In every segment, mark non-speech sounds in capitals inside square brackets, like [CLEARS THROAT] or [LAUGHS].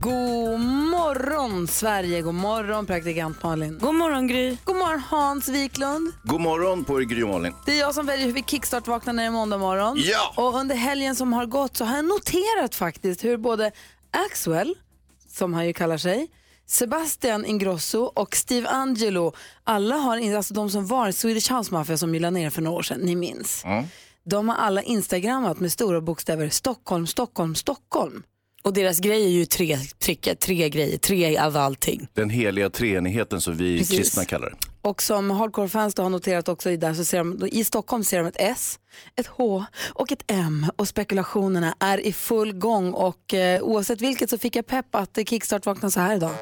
God morgon Sverige, god morgon praktikant Malin. God morgon Gry. God morgon Hans Wiklund. God morgon på er Gry Malin. Det är jag som väljer hur vi kickstart-vaknar när det är måndag morgon. Ja! Och under helgen som har gått så har jag noterat faktiskt hur både Axwell, som han ju kallar sig, Sebastian Ingrosso och Steve Angelo, alla har, alltså de som var Swedish House Mafia som ju ner för några år sedan, ni minns. De har alla instagrammat med stora bokstäver Stockholm, Stockholm, Stockholm. Och deras grej är ju tre, tre, tre grejer, tre av allting. Den heliga treenigheten som vi Precis. kristna kallar det. Och som hardcore-fans har noterat också i, där så ser de, i Stockholm ser de ett S, ett H och ett M och spekulationerna är i full gång och eh, oavsett vilket så fick jag pepp att Kickstart vaknar så här idag.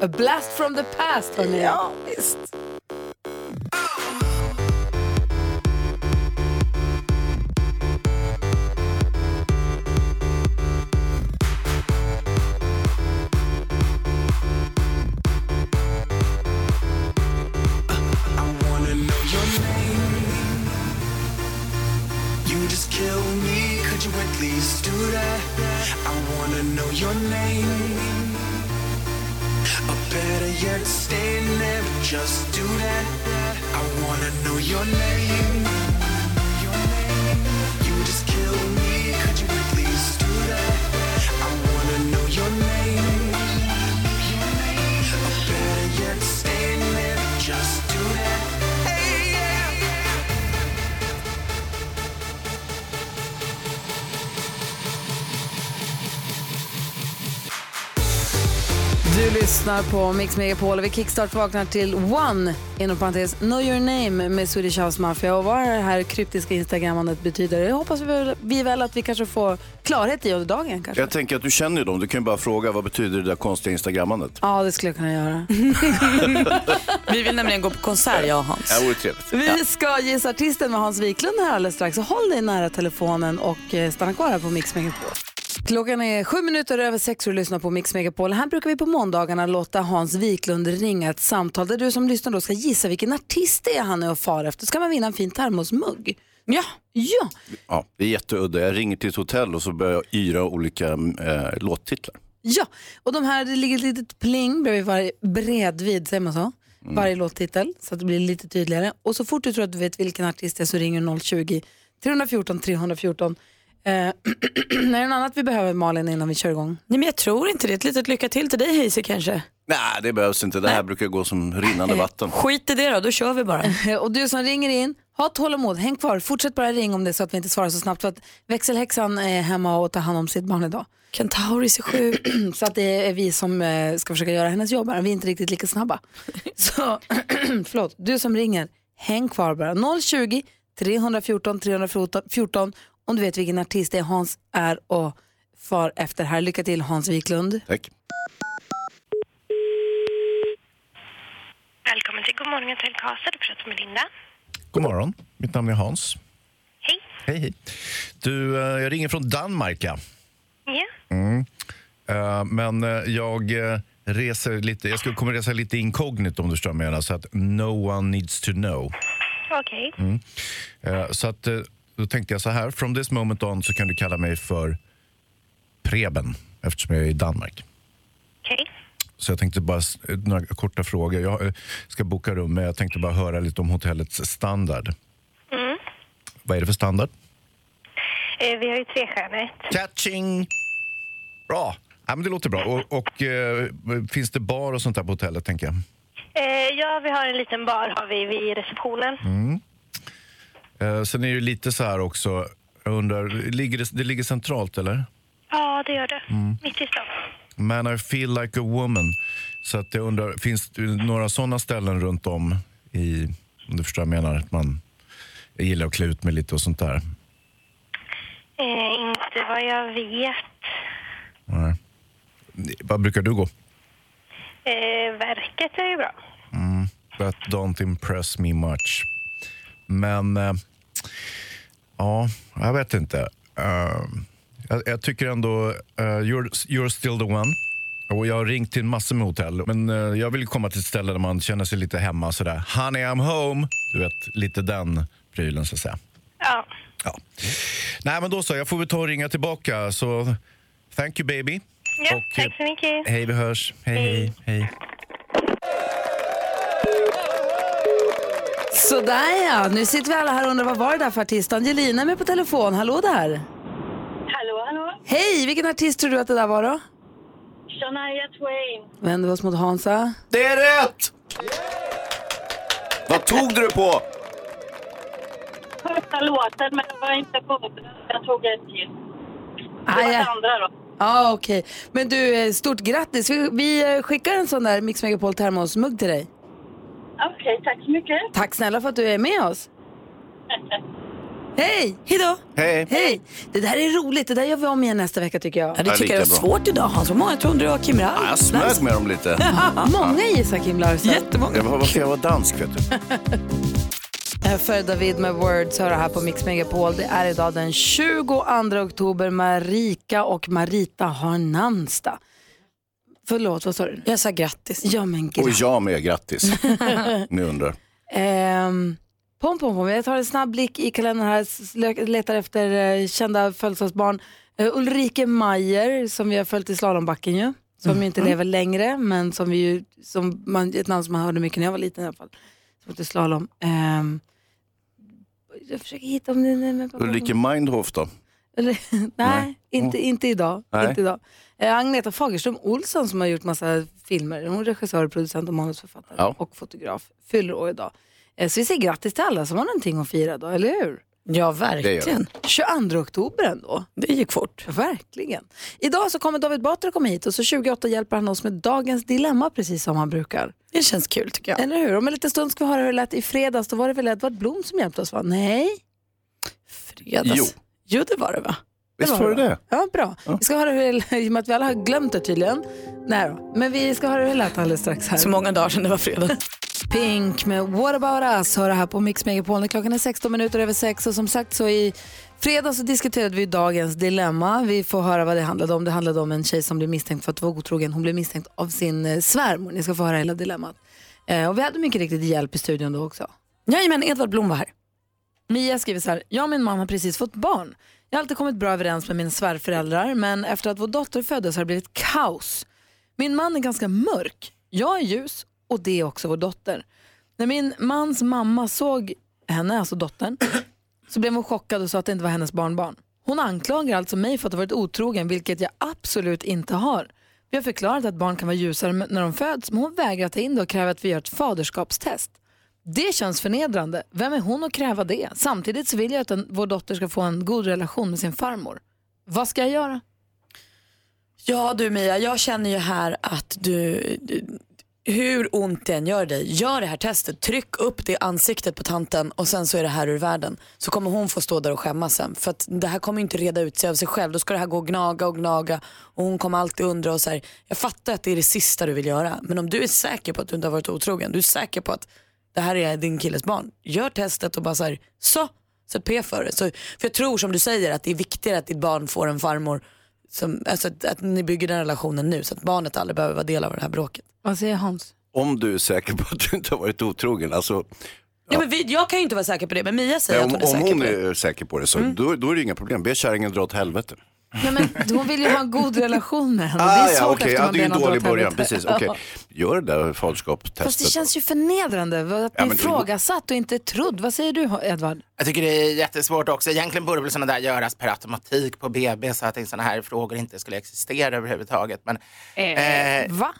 A blast from the past hörni. Ja, visst. I wanna know your name. Or better yet, stay and just do that. I wanna know your name. Du lyssnar på Mix Megapol och vi kickstart vaknar till One, inom parentes, Know Your Name med Swedish House Mafia. Och vad det här kryptiska instagrammandet betyder, det hoppas vi väl, vi väl att vi kanske får klarhet i under dagen kanske. Jag tänker att du känner ju dem. Du kan ju bara fråga vad betyder det där konstiga instagrammandet? Ja, det skulle jag kunna göra. [LAUGHS] Vi vill nämligen gå på konsert jag och Hans. Det vore trevligt. Vi ska gissa artisten med Hans Wiklund här alldeles strax. Så håll dig nära telefonen och eh, stanna kvar här på Mix Megapol. Klockan är sju minuter över sex och du lyssnar på Mix Megapol. Här brukar vi på måndagarna låta Hans Wiklund ringa ett samtal där du som lyssnar då ska gissa vilken artist det är han är och far efter. Så kan man vinna en fin termosmugg. Ja. Ja, Ja, det är jätteudda. Jag ringer till ett hotell och så börjar jag yra olika eh, låttitlar. ja. Och de här, det ligger ett litet pling bredvid varje, bredvid, säger man så? Varje låttitel så att det blir lite tydligare. Och så fort du tror att du vet vilken artist det är så ringer du 020 314 314. Eh, [CLEARS THROAT] är det något annat vi behöver Malin innan vi kör igång? Nej men jag tror inte det. Ett litet lycka till till dig Hayes kanske. Nej, det behövs inte. Det här brukar gå som rinnande vatten. Skit i det då, då kör vi bara. [LAUGHS] Och du som ringer in, ha tålamod, häng kvar, fortsätt bara ringa om det så att vi inte svarar så snabbt för att växelhäxan är hemma och tar hand om sitt barn idag. Kentauris är sjuk. [CLEARS THROAT] Så att det är vi som eh, ska försöka göra hennes jobb här. Vi är inte riktigt lika snabba. [LAUGHS] Så [CLEARS THROAT] förlåt, du som ringer, häng kvar bara. 020 314 314 om du vet vilken artist det är Hans är och far efter här. Lycka till Hans Wiklund. Tack. Välkommen till Godmorgon Hotell Karlstad. Du pratar med Linda. God morgon, mitt namn är Hans. Hej. Hej, hej. Du, eh, jag ringer från Danmark. Ja. Ja. Eh, Men eh, jag reser lite, jag skulle kommer resa lite inkognito om du förstår vad jag menar, så att no one needs to know. Okej. Eh, Så att då tänkte jag så här, from this moment on så kan du kalla mig för Preben eftersom jag är i Danmark. Okej. Så jag tänkte bara, några korta frågor. Jag eh, ska boka rum, men jag tänkte bara höra lite om hotellets standard. Vad är det för standard? Eh, vi har ju trestjärnigt. Catching! Bra. Ja, men det låter bra. Och, och eh, finns det bar och sånt där på hotellet, tänker jag? Eh, ja, vi har en liten bar har vi vid receptionen. Eh, sen är det ju lite så här också, jag undrar, ligger det, det ligger centralt eller? Ja, det gör det. Mitt i stan. Man I feel like a woman. Så att jag undrar, finns det några sådana ställen runt om i, om du förstår vad jag menar, att man jag gillar att klä ut mig lite och sånt där? Eh, inte vad jag vet. Nej. Vad brukar du gå? Eh, verket är ju bra. But don't impress me much. Men, eh, ja, jag vet inte. Eh, jag, jag tycker ändå, eh, you're, you're still the one. Och jag har ringt till massor med hotell, men eh, jag vill komma till ett ställe där man känner sig lite hemma. Sådär. Honey, I'm home. Du vet, lite den prylen så att säga. Ja. Ja. Nej, men då så. Jag får väl ta och ringa tillbaka. Så thank you baby. Ja, Och, tack så mycket. Hej, vi hörs. Hej, hej, hej. Sådär ja, nu sitter vi alla här och undrar vad var det där för artist? Angelina är med på telefon, hallå där. Hallå, hallå. Hej, vilken artist tror du att det där var då? Shania Twain. Vänder vi oss mot Hansa. Det är rätt! Vad tog du på? Första låten, men det var inte på. Jag tog en till. Det Ah, var ja. det andra då. Ja, okej. Men du, eh, stort grattis. Vi, vi eh, skickar en sån där Mix Megapol termosmugg till dig. Okej, tack så mycket. Tack snälla för att du är med oss. [LAUGHS] Hej! Hejdå. Hej. Hej! Det där är roligt. Det där gör vi om igen nästa vecka tycker jag. Ja, det tycker jag är svårt idag Hans. Hur många tror du har Kim Rahl? Ja, jag smög med dem lite. [LAUGHS] Många gissar Kim Larsson. Jättemånga. Jag var, varför jag var dansk vet du. [LAUGHS] För David med Words hör här på Mix Megapol. Det är idag den 22 oktober. Marika och Marita har namnsdag. Förlåt, vad sa du? Jag sa grattis. Ja, men Och grattis. [LAUGHS] jag med, grattis. Ni undrar. Ehm, pom, pom, pom. Jag tar en snabb blick i kalendern här, letar efter eh, kända födelsedagsbarn. Uh, Ulrike Mayer, som vi har följt i slalombacken ju. Som ju inte lever längre, men som vi ju, som man, ett namn som man hörde mycket när jag var liten i alla fall. Som heter slalom. Ehm, jag försöker hitta om det... Ulrike Mindhoff då? [LAUGHS] Nej, Nej. Inte, inte idag. Nej. Inte idag. Eh, Agneta Fagerström Olsson som har gjort massa filmer. Hon är regissör, producent och manusförfattare Ja. och fotograf. Fyller år idag. Eh, så vi säger grattis till alla som har någonting att fira då, eller hur? Ja, verkligen. 22 oktober ändå. Det gick fort. Verkligen. Idag så kommer David Batra komma hit och så 28 hjälper han oss med dagens dilemma precis som han brukar. Det känns kul tycker jag. Eller hur? Om en liten stund ska vi höra hur det lät i fredags. Då var det väl Edvard Blom som hjälpte oss va? Nej? Fredags. Jo. jo, det var det va? Visst var det det? Ja, bra. Vi ska höra hur det [LAUGHS] i och med att vi alla har glömt det tydligen. Nej då. Men vi ska höra hur det lät alldeles strax här. Så många dagar sedan det var fredag. [LAUGHS] Pink med What about us hör det här på Mix Megapol. Klockan är 16 minuter över 6 och som sagt så i fredags så diskuterade vi dagens dilemma. Vi får höra vad det handlade om. Det handlade om en tjej som blev misstänkt för att vara otrogen. Hon blev misstänkt av sin eh, svärmor. Ni ska få höra hela dilemmat. Eh, och vi hade mycket riktigt hjälp i studion då också. Jajamän, Edvard Blom var här. Mia skriver så här, jag och min man har precis fått barn. Jag har alltid kommit bra överens med mina svärföräldrar men efter att vår dotter föddes har det blivit kaos. Min man är ganska mörk, jag är ljus och det är också vår dotter. När min mans mamma såg henne, alltså dottern, så blev hon chockad och sa att det inte var hennes barnbarn. Hon anklagar alltså mig för att ha varit otrogen, vilket jag absolut inte har. Vi har förklarat att barn kan vara ljusare när de föds, men hon vägrar ta in det och kräver att vi gör ett faderskapstest. Det känns förnedrande. Vem är hon att kräva det? Samtidigt så vill jag att en, vår dotter ska få en god relation med sin farmor. Vad ska jag göra? Ja du Mia, jag känner ju här att du, du hur ont det än gör dig, gör det här testet, tryck upp det ansiktet på tanten och sen så är det här ur världen. Så kommer hon få stå där och skämmas sen. För att det här kommer inte reda ut sig av sig själv. Då ska det här gå och gnaga och gnaga och hon kommer alltid undra och så här, jag fattar att det är det sista du vill göra. Men om du är säker på att du inte har varit otrogen, du är säker på att det här är din killes barn. Gör testet och bara så här, så, sätt P för det. Så, för jag tror som du säger att det är viktigare att ditt barn får en farmor, som, alltså att, att ni bygger den relationen nu så att barnet aldrig behöver vara del av det här bråket. Vad säger Hans? Om du är säker på att du inte har varit otrogen, alltså Ja. men vi, jag kan ju inte vara säker på det men Mia säger om, att hon är om säker hon på det. är säker på det så då, då är det inga problem. Be kärringen dra åt helvete. Nej, men hon vill ju ha en god relation med henne. Ah, det är ja, svårt okej. efter ja, man det är en dålig början. Precis, okej. Gör det där Fast det faderskapstestet. känns ju förnedrande att Ja, bli det- ifrågasatt och inte trodd. Vad säger du Edvard? Jag tycker det är jättesvårt också. Egentligen borde väl sådana där göras per automatik på BB så att sådana här frågor inte skulle existera överhuvudtaget. Men eh, Va?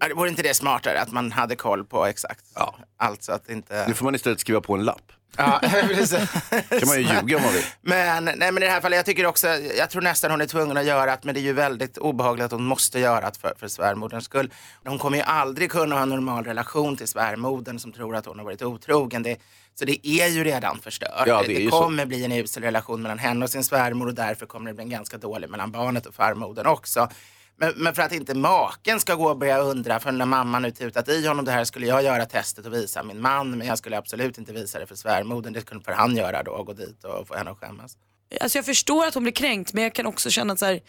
ja, det vore inte det smartare att man hade koll på exakt Ja. allt så att inte... Nu får man istället skriva på en lapp. Ja, [LAUGHS] precis. kan man ju ljuga om man vill. Men, nej, men i det här fallet, jag tycker också, jag tror nästan hon är tvungen att göra det, men det är ju väldigt obehagligt att hon måste göra det för, för svärmoderns skull. Hon kommer ju aldrig kunna ha en normal relation till svärmodern som tror att hon har varit otrogen. Det, så det är ju redan förstört. Ja, det är ju så. kommer bli en usel relation mellan henne och sin svärmor och därför kommer det bli en ganska dålig mellan barnet och farmodern också. Men, men för att inte maken ska gå och börja undra, för när mamman nu tutat i honom det här skulle jag göra testet och visa min man, men jag skulle absolut inte visa det för svärmodern. Det kunde för han göra då, och gå dit och få henne att skämmas. Alltså jag förstår att hon blir kränkt men jag kan också känna att så här,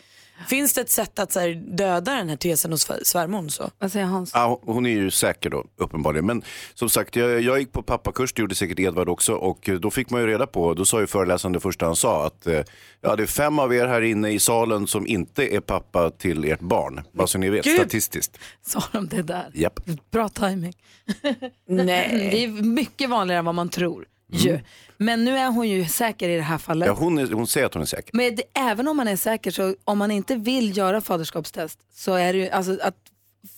finns det ett sätt att så här, döda den här tesen hos svär- svärmor? Så? Vad säger Hans? Ja, hon är ju säker då, uppenbarligen. Men som sagt, jag, jag gick på pappakurs, det gjorde säkert Edvard också. Och eh, då fick man ju reda på, då sa ju föreläsaren det första han sa, att eh, ja, det är fem av er här inne i salen som inte är pappa till ert barn. Bara så ni vet, Gud. statistiskt. Sa de det där? Japp. Bra timing. Nej. [LAUGHS] Det är mycket vanligare än vad man tror. Ju. Men nu är hon ju säker i det här fallet. Ja, hon, är, hon säger att hon är säker. Men det, även om man är säker så om man inte vill göra faderskapstest så är det ju alltså att,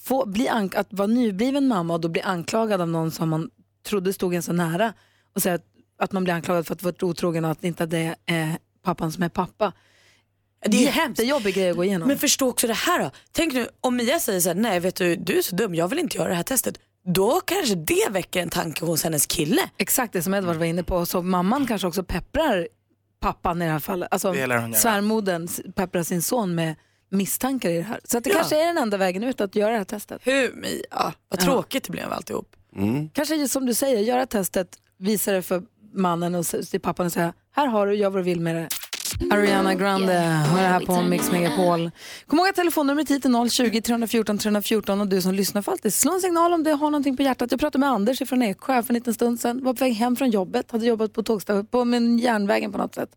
få, bli ank- att vara nybliven mamma och då bli anklagad av någon som man trodde stod en så nära och säga att, att man blir anklagad för att vara otrogen och att inte det är pappan som är pappa. Det är en jättejobbig grej att gå igenom. Men förstå också det här då. Tänk nu om Mia säger så här, nej vet du, du är så dum, jag vill inte göra det här testet. Då kanske det väcker en tanke hos hennes kille. Exakt det som Edvard var inne på. Så mamman kanske också pepprar pappan i det här fallet. Alltså svärmodern pepprar sin son med misstankar i det här. Så att det Ja. kanske är den enda vägen ut att göra det här testet. Hur Mia? Vad tråkigt det blev alltihop. Kanske just som du säger, göra testet, visa det för mannen och till pappan och säga här har du, gör vad du vill med det. Ariana Grande det här på Mix Megapol. Kom ihåg att telefonnumret hit är 020-314 314 och du som lyssnar får alltid slå en signal om du har någonting på hjärtat. Jag pratade med Anders från Eksjö för en liten stund sedan. Var på väg hem från jobbet, hade jobbat på tågstation, på järnvägen på något sätt.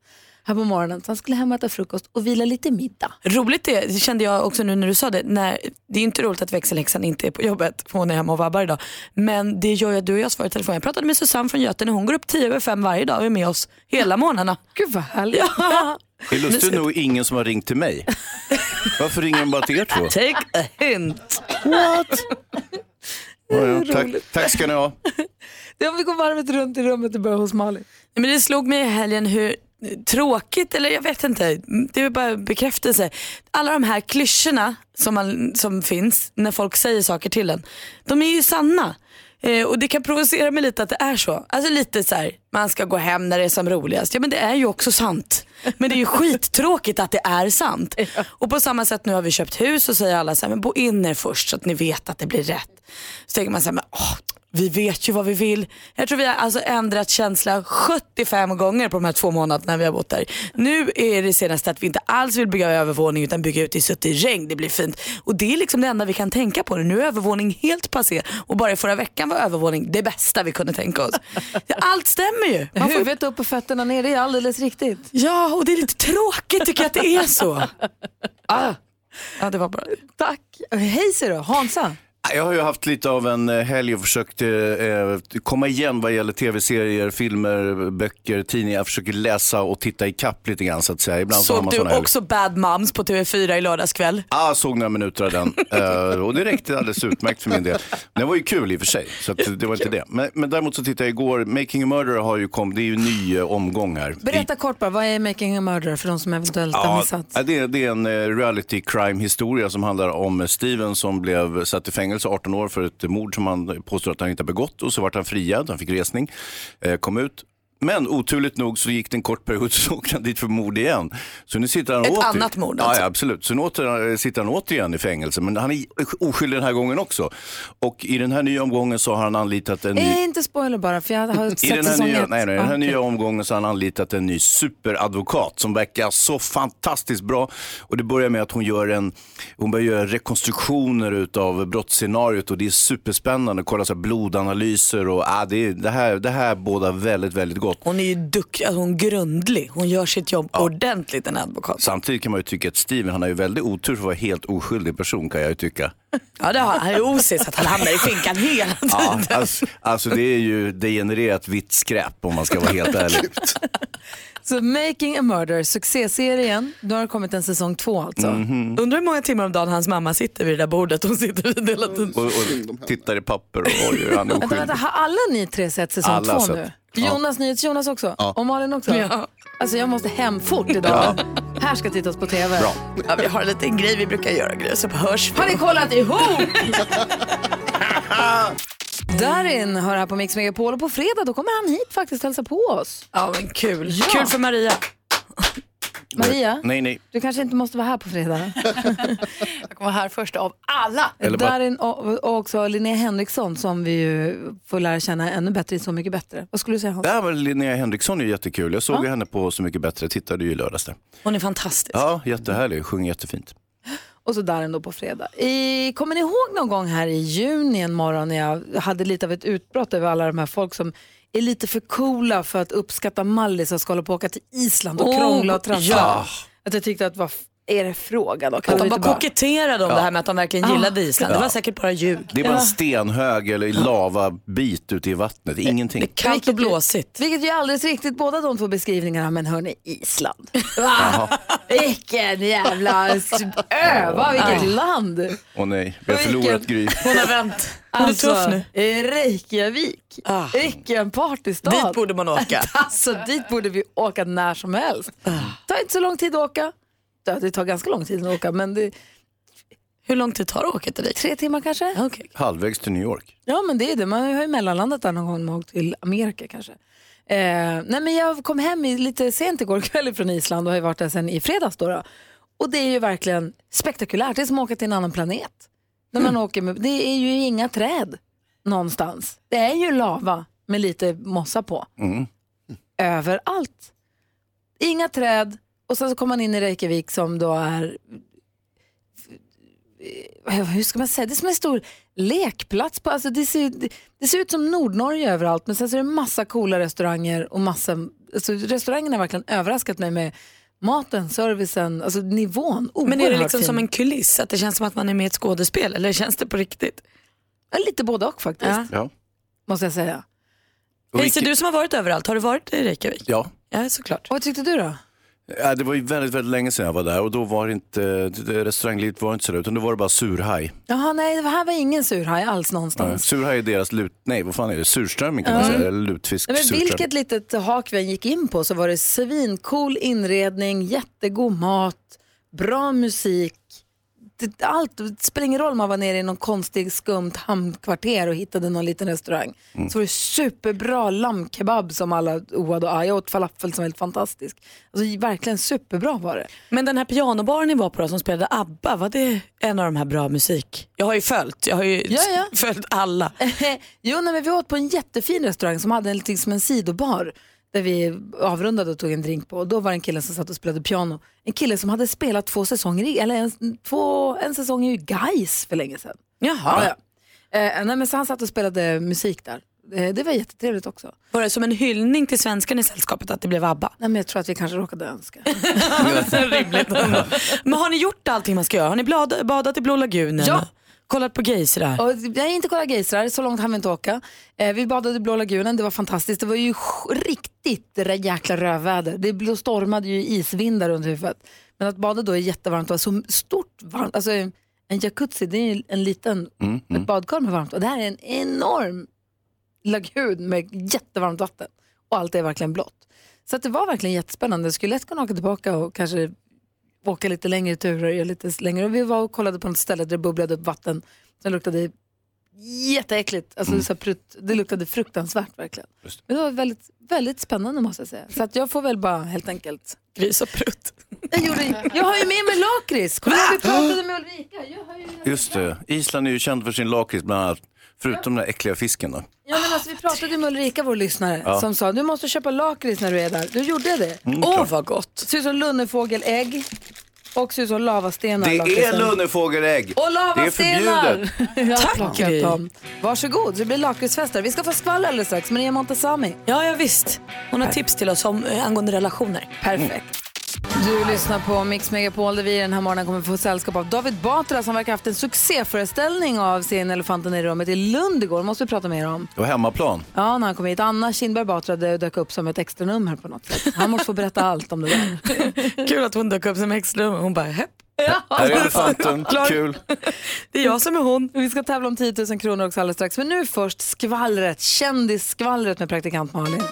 Här på morgonen. Så han skulle hem och äta frukost och vila lite middag. Roligt det, det kände jag också nu när du sa det. När, det är inte roligt att växelhäxan inte är på jobbet, för hon är hemma och vabbar idag. Men det gör ju att du och jag svarar i telefon. Jag pratade med Susanne från Götene, hon går upp 10 över 5 varje dag och är med oss hela månaderna. Gud vad härligt. Ja. Det är lustigt nog ingen som har ringt till mig. Varför ringer de bara till er två? Take a hint. What? Ja, ja, tack, tack ska ni ha. [LAUGHS] Det vi går varvet runt i rummet och börjar hos Malin. Men det slog mig i helgen hur tråkigt, eller jag vet inte, det är bara bekräftelse. Alla de här klyschorna som, man, som finns när folk säger saker till en, de är ju sanna. Eh, och det kan provocera mig lite att det är så. Alltså lite så här, man ska gå hem när det är som roligast. Ja men det är ju också sant. Men det är ju skittråkigt att det är sant. [LAUGHS] Och på samma sätt nu har vi köpt hus och säger alla så här, men bo in er först så att ni vet att det blir rätt. Så tänker man så här, men åh, vi vet ju vad vi vill. Jag tror vi har alltså ändrat känsla 75 gånger på de här två månaderna vi har bott där. Nu är det senaste att vi inte alls vill bygga övervåning utan bygga ut i suttig regn. Det blir fint. Och det är liksom det enda vi kan tänka på nu. Nu är övervåning helt passé och bara i förra veckan var övervåning det bästa vi kunde tänka oss. Allt stämmer ju. Man får... Huvudet upp och fötterna ner, det är alldeles riktigt. Ja, och det är lite tråkigt tycker jag att det är så. [LAUGHS] Ah. Ja, det var bra. Tack. Hej ser du, Hansa. Jag har ju haft lite av en eh, helg och försökt eh, eh, komma igen vad gäller tv-serier, filmer, böcker, tidningar. Jag försöker läsa och titta i kapp lite grann så att säga. Ibland så har Såg man du också Bad Moms på TV4 i lördags kväll? Ja, jag såg några minuter av den [LAUGHS] Eh, och det räckte alldeles utmärkt för min del. Det var ju kul i och för sig, så att det var inte det. Men, men däremot så tittade jag igår, Making a Murderer har ju kommit, det är ju en ny omgång här. Berätta kort bara, vad är Making a Murderer för de som eventuellt har Ja, missat? det, är, det är en reality crime historia som handlar om Steven som blev satt i fängelse 18 år för ett mord som han påstår att han inte har begått och så vart han friad, han fick resning, eh, kom ut. Men oturligt nog så gick det en kort period [LAUGHS] så åkte han dit för mord igen. Så nu sitter han Ett åter... annat mord alltså? ja, absolut. Så nu åter, sitter han återigen i fängelse. Men han är oskyldig den här gången också. Och i den här nya omgången så har han anlitat en ny... Eh, inte spoiler bara, för jag har I sett den här, nya, nej, nej, i den här Ah, nya omgången så har han anlitat en ny superadvokat som verkar så fantastiskt bra. Och det börjar med att hon gör en, hon börjar göra rekonstruktioner utav brottsscenariot och det är superspännande. Kolla så här blodanalyser och ah, det, är, det, här, det här båda väldigt, väldigt gott. Hon är ju duktig, alltså hon är grundlig. Hon gör sitt jobb ordentligt en advokat. Samtidigt kan man ju tycka att Steven, han har ju väldigt otur för att vara helt oskyldig person kan jag ju tycka. [LAUGHS] Ja det har. Han är osis att han hamnar i finkan hela [LAUGHS] tiden. Ja, alltså, alltså det är ju degenererat vitt skräp om man ska vara helt [LAUGHS] ärlig. Så Making a Murderer, succéserien. Nu har det kommit en säsong två alltså. Mhm. Undrar hur många timmar om dagen hans mamma sitter vid det där bordet. Hon sitter vid hela tiden. Och, och tittar i papper och oj, han är Vänta, oskyldig. vänta, har alla ni tre sett säsong Alla två sett. nu? Ja. Jonas, NyhetsJonas också? Ja. Och Malin också? Ja. Alltså jag måste hem fort idag. Här ska tittas på TV. Bra. Ja, vi har en liten grej vi brukar göra, grejer så hörs vi. Har ni kollat ihop? [LAUGHS] Darin hör här på Mix Megapol och på fredag då kommer han hit faktiskt hälsa på oss. Ja men kul. Kul för Maria. Maria? Nej, nej. Du kanske inte måste vara här på fredag. [LAUGHS] Jag kommer här först av alla. Eller bara- Darin och, och också Linnea Henriksson som vi ju får lära känna ännu bättre i Så mycket bättre. Vad skulle du säga Hans? Ja, men Linnea Henriksson är jättekul. Jag såg henne på Så mycket bättre, tittade ju i lördags där. Hon är fantastisk. Ja, jättehärlig, sjunger jättefint. Och så Darin då på fredag. I, kommer ni ihåg någon gång här i juni en morgon när jag hade lite av ett utbrott över alla de här folk som är lite för coola för att uppskatta Mallis och ska hålla på att åka till Island och Åh, krångla och tramsa. ja. Att jag tyckte att f- är det frågan då? Kan Att de bara koketterade om det här med att de verkligen gillade Island. Det var säkert bara ljug. Det är bara en stenhög eller lavabit ute i vattnet, ingenting. Kallt och blåsigt. Vilket ju är alldeles riktigt båda de två beskrivningarna, men hörni, Island. [LAUGHS] Vilken jävla ö, va? vilket Nej. land. Åh nej, vi har förlorat Gry. Hon har vänt. [LAUGHS] Hon är tuff nu. Reykjavik, vilken partystad. Dit borde man åka. [LAUGHS] alltså dit borde vi åka när som helst. tar inte så lång tid att åka. Ja, Det tar ganska lång tid att åka, men det, Hur lång tid tar det att åka till dit? tre timmar kanske. Okay. Halvvägs till New York. Ja, men det är det. Man har ju mellanlandat där någon gång man åkt till Amerika kanske. Eh, nej, men jag kom hem i, lite sent igår kväll från Island och har ju varit där sen i fredags. Då, då. Och det är ju verkligen spektakulärt. Det är som att åka till en annan planet. När man åker med, det är ju inga träd någonstans. Det är ju lava med lite mossa på. Mm. Överallt. Inga träd och sen så kommer man in i Reykjavik som då är eh, hur ska man säga, det är som en stor lekplats. På, alltså det, ser, det, ser ut som Nordnorge överallt men sen så är det massa coola restauranger och massa, alltså restaurangerna har verkligen överraskat mig med maten, servicen, alltså nivån. Men är det Oerhört liksom fin. som en kuliss? Att det känns som att man är med i ett skådespel? Eller känns det på riktigt? Ja, Lite både och faktiskt, Ja. Ja. måste jag säga. Och Hayes, vilket- du som har varit överallt, har du varit i Reykjavik? Ja. Ja, såklart. Och vad tyckte du då? Ja, det var ju väldigt, väldigt länge sedan jag var där och då var det inte, restauranglivet var inte sådär utan då var det bara surhaj. Jaha, nej, det här var ingen surhaj alls någonstans. Surhaj är deras lut, nej vad fan är det, surströmming kan man Ja. säga, eller lutfisk Nej, men vilket litet hak vi gick in på så var det svincool inredning, jättegod mat, bra musik. Det, allt, det spelar ingen roll om man var nere i någon konstig skumt hamnkvarter och hittade någon liten restaurang. Mm. Så var det superbra lammkebab som alla oade och jag åt falafel som var helt fantastisk. Alltså, verkligen superbra var det. Men den här pianobaren ni var på då, som spelade ABBA, var det en av de här bra musik? Jag har ju följt, jag har ju Ja, ja. [LAUGHS] följt alla. [LAUGHS] jo, nej, men vi åt på en jättefin restaurang som hade en, liksom en sidobar där vi avrundade och tog en drink på. Och då var det en kille som satt och spelade piano. En kille som hade spelat två säsonger i, eller en, två, en säsong i Guys för länge sedan. Jaha. Ja, ja. Eh, nej, men så han satt och spelade musik där. Eh, det var jättetrevligt också. Var det som en hyllning till svenskan i sällskapet att det blev ABBA? Nej, men jag tror att vi kanske råkade önska. [LAUGHS] Rimligt. Men har ni gjort allting man ska göra? Har ni blad, badat i Blå lagunen? Ja. Kollat på Geysrar? Och jag har inte kollat Geysrar, så långt hann vi inte åka. Eh, vi badade i Blå lagunen, det var fantastiskt. Det var ju sj- riktigt jäkla rövväder. Det blå- stormade ju isvindar runt huvudet. Men att bada då är jättevarmt och så stort varmt. Alltså, en jacuzzi det är en liten, Mm, ett badkar med varmt. Och det här är en enorm lagun med jättevarmt vatten. Och allt är verkligen blått. Så det var verkligen jättespännande. Jag skulle lätt kunna åka tillbaka och kanske åka lite längre turer. Lite längre. Och vi var och kollade på något ställe där det bubblade upp vatten. Som luktade jätteäckligt. Alltså, så här prutt, det luktade fruktansvärt verkligen. Men det var väldigt, väldigt spännande måste jag säga. Så att jag får väl bara helt enkelt... Gris och prutt. Jag, gjorde, jag har ju med mig lakrits. Kommer du vi pratade med Ulrika? Jag ju... Just det, Island är ju känd för sin lakrits bland annat, förutom den där äckliga fisken då. Ja, men alltså, vi pratade med Ulrika, vår lyssnare, Ja. som sa du måste köpa lakrits när du är där. Du gjorde det. Åh, Mm, klart. vad gott. Ser ut som lunnefågelägg ut som lavastenar. Det är lunnefågelägg! Och Det är lavastenar! förbjudet! Jag har [LAUGHS] Tack, Gry. Varsågod, det blir lakritsfester. Vi ska få skvaller alldeles strax. Maria Montazami. Ja, ja visst. Hon har tips till oss om, eh, angående relationer. Perfekt. Du lyssnar på Mix Megapol där vi den här morgonen kommer få sällskap av David Batra som verkar ha haft en succéföreställning av sin Elefanten i rummet i Lund igår. måste vi prata mer om. Det var hemmaplan. Ja, när han kom hit. Anna Kinberg Batra dök upp som ett extra nummer på något sätt. Han måste få berätta allt om det där. [LAUGHS] Kul att hon dök upp som extra Hon bara, hepp. Här är elefanten, [LAUGHS] kul. [LAUGHS] Det är jag som är hon. Vi ska tävla om 10 000 kronor också alldeles strax. Men nu först skvallret, kändisskvallret med praktikant Malin.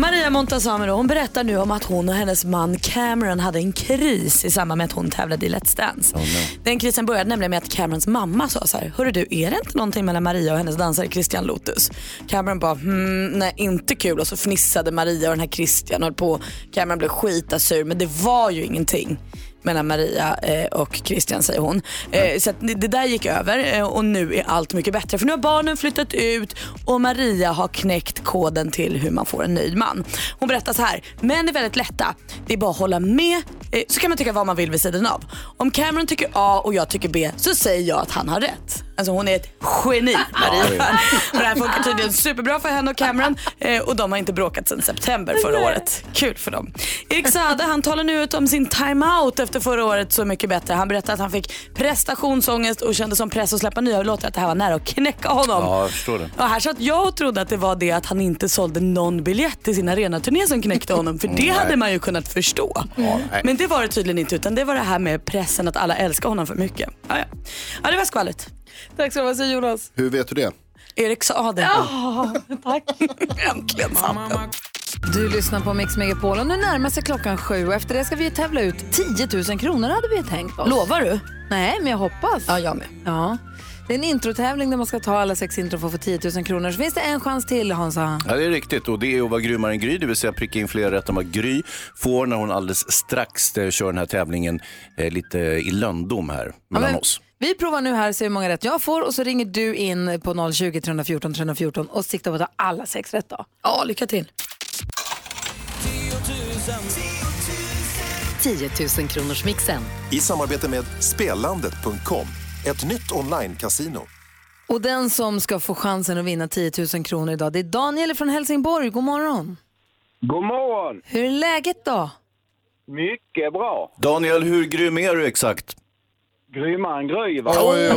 Maria Montazami hon berättar nu om att hon och hennes man Cameron hade en kris i samband med att hon tävlade i Let's Dance. Den krisen började nämligen med att Camerons mamma sa så här, hörru du, är det inte någonting mellan Maria och hennes dansare Christian Lotus? Cameron bara, hmm, nej inte kul och så fnissade Maria och den här Christian höll på. Cameron blev skitasur men det var ju ingenting mellan Maria eh, och Christian säger hon. Eh, så det, där gick över eh, och nu är allt mycket bättre. För nu har barnen flyttat ut och Maria har knäckt koden till hur man får en nöjd man. Hon berättar så här, män är väldigt lätta. Det är bara att hålla med så kan man tycka vad man vill vid sidan av. Om Cameron tycker A och jag tycker B så säger jag att han har rätt. Alltså hon är ett geni [LAUGHS] Maria. Och det här funkar tydligen superbra för henne och Cameron eh, och de har inte bråkat sedan september förra året. Kul för dem. Erik Saade han talar nu ut om sin timeout efter förra året Så mycket bättre. Han berättade att han fick prestationsångest och kände som press att släppa nya låtar att det här var nära att knäcka honom. Ja, jag förstår det. Och här satt jag och trodde att det var det att han inte sålde någon biljett till sin arenaturné som knäckte honom. För det Nej. hade man ju kunnat förstå. nej. Men det var det tydligen inte utan det var det här med pressen att alla älskar honom för mycket. Ja, ja. ja det var skvallret. Tack så mycket Jonas. Hur vet du det? Erik sa det. Ja, [LAUGHS] tack. Äntligen satt den. Du lyssnar på Mix Megapol och nu närmar sig klockan sju och efter det ska vi tävla ut 10 000 kronor hade vi tänkt oss. Lovar du? Nej, men jag hoppas. Ja, jag med. Ja. Det är en introtävling där man ska ta alla sex intron för att få 10 000 kronor. Så finns det en chans till Hansa. Ja, det är riktigt. Och det är att vara grymmare än Gry, det vill säga pricka in fler rätt än vad Gry får när hon alldeles strax eh, kör den här tävlingen eh, lite i lönndom här mellan men- oss. Vi provar nu här, ser hur många rätt jag får och så ringer du in på 020 314 314 och siktar på att ta alla sex rätt då. Ja, lycka till. 10 000 kronors mixen. I samarbete med Spelandet.com, ett nytt online-casino. Och den som ska få chansen att vinna 10 000 kronor idag, det är Daniel från Helsingborg. God morgon. God morgon! Hur är läget då? Mycket bra. Daniel, hur grym är du exakt? Grymmare än Gry va? Okej,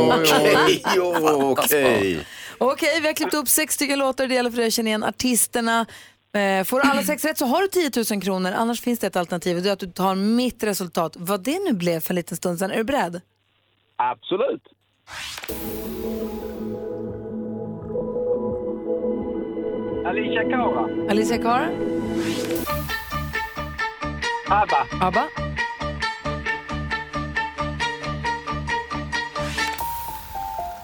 okej. Okej, vi har klippt upp sex stycken låtar. Det gäller för dig att känna igen artisterna. Eh, Får du alla sex rätt så har du 10 000 kronor. Annars finns det ett alternativ det är att du tar mitt resultat. Vad det nu blev för en liten stund sedan. Är du beredd? Absolut. Alicia Cara. Alicia Cara, ABBA. ABBA,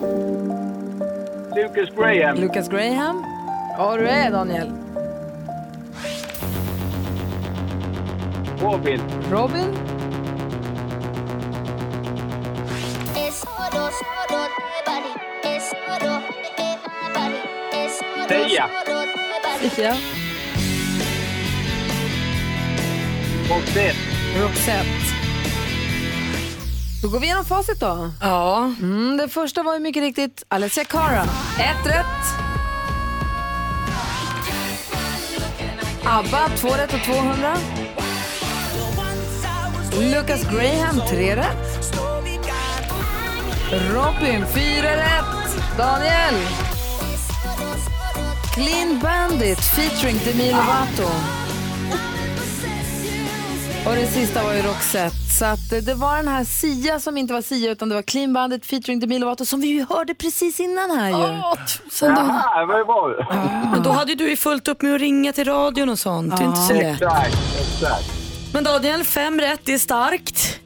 Lucas Graham. Lucas Graham. Ja, du är Daniel. Robin. Robin. Sia. Sia. Roxette. Roxette. Då går vi igenom facit då. Ja. Mm, det första var ju mycket riktigt Alessia Cara. Ett rätt. ABBA, två rätt och 200. Lucas Graham, tre rätt. Robin, fyra rätt. Daniel. Clean Bandit featuring Demi Lovato. Och det sista var ju Roxette. Så att det var den här Sia som inte var Sia utan det var Clean Bandit featuring Demi Lovato som vi ju hörde precis innan här ju. Då, Jaha, det var ju bra. men då hade ju du ju fullt upp med att ringa till radion och sånt. Det är inte så lätt. Exakt, exakt. Men Daniel, fem rätt, det är starkt.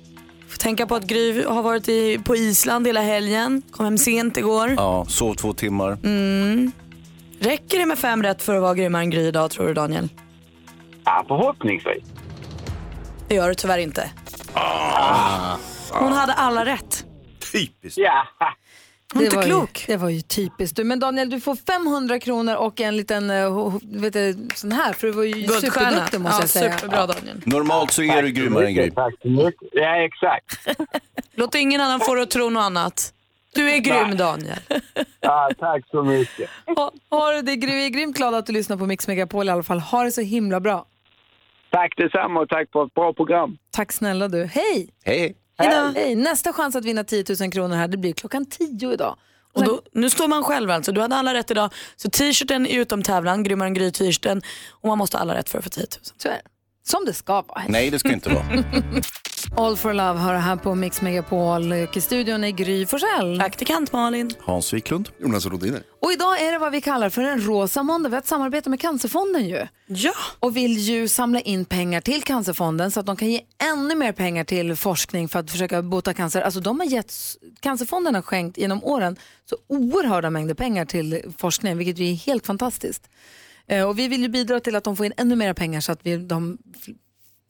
Får tänka på att Gry har varit i, på Island hela helgen. Kom hem sent igår. Ja, sov två timmar. Mm. Räcker det med fem rätt för att vara grymmare än Gry idag tror du Daniel? Ja, förhoppningsvis. Det gör det tyvärr inte. Hon hade alla rätt. Typiskt. Ja. Hon är inte var klok. Ju, det var ju typiskt. Du, Men Daniel, du får 500 kronor och en liten uh, ho- vet du, sån här, för du var ju Guldstjärna. superduktig måste ja, jag säga. Superbra Daniel. Normalt så är du grymmare än Gry. Tack så mycket. Ja, exakt. [LAUGHS] Låt ingen annan få dig att tro något annat. Du är grym Daniel. Ja, tack så mycket. Ha, har du det? Vi är grymt glada att du lyssnar på Mix Megapol i alla fall. Ha det så himla bra. Tack detsamma och tack för ett bra program. Tack snälla du. Hej! Hej. Hej. Hej. Nästa chans att vinna 10 000 kronor här, det blir klockan 10 idag. Och då, nu står man själv alltså. Du hade alla rätt idag. Så t-shirten är utom tävlan, grymmare än Gry-t-shirten. Och man måste ha alla rätt för att få 10 000. Så är det. Som det ska vara. Nej, det ska inte vara. [LAUGHS] All for love har det här på Mix Megapol. Och I studion är Gry Forssell. Praktikant Malin. Hans Wiklund. Jonas Rodiner. Och idag är det vad vi kallar för en rosa måndag. Vi har ett samarbete med Cancerfonden ju. Ja. Och vill ju samla in pengar till Cancerfonden så att de kan ge ännu mer pengar till forskning för att försöka bota cancer. Alltså de har gett, Cancerfonden har skänkt genom åren så oerhörda mängder pengar till forskning, vilket ju är helt fantastiskt. Eh, Och vi vill ju bidra till att de får in ännu mer pengar så att vi, de,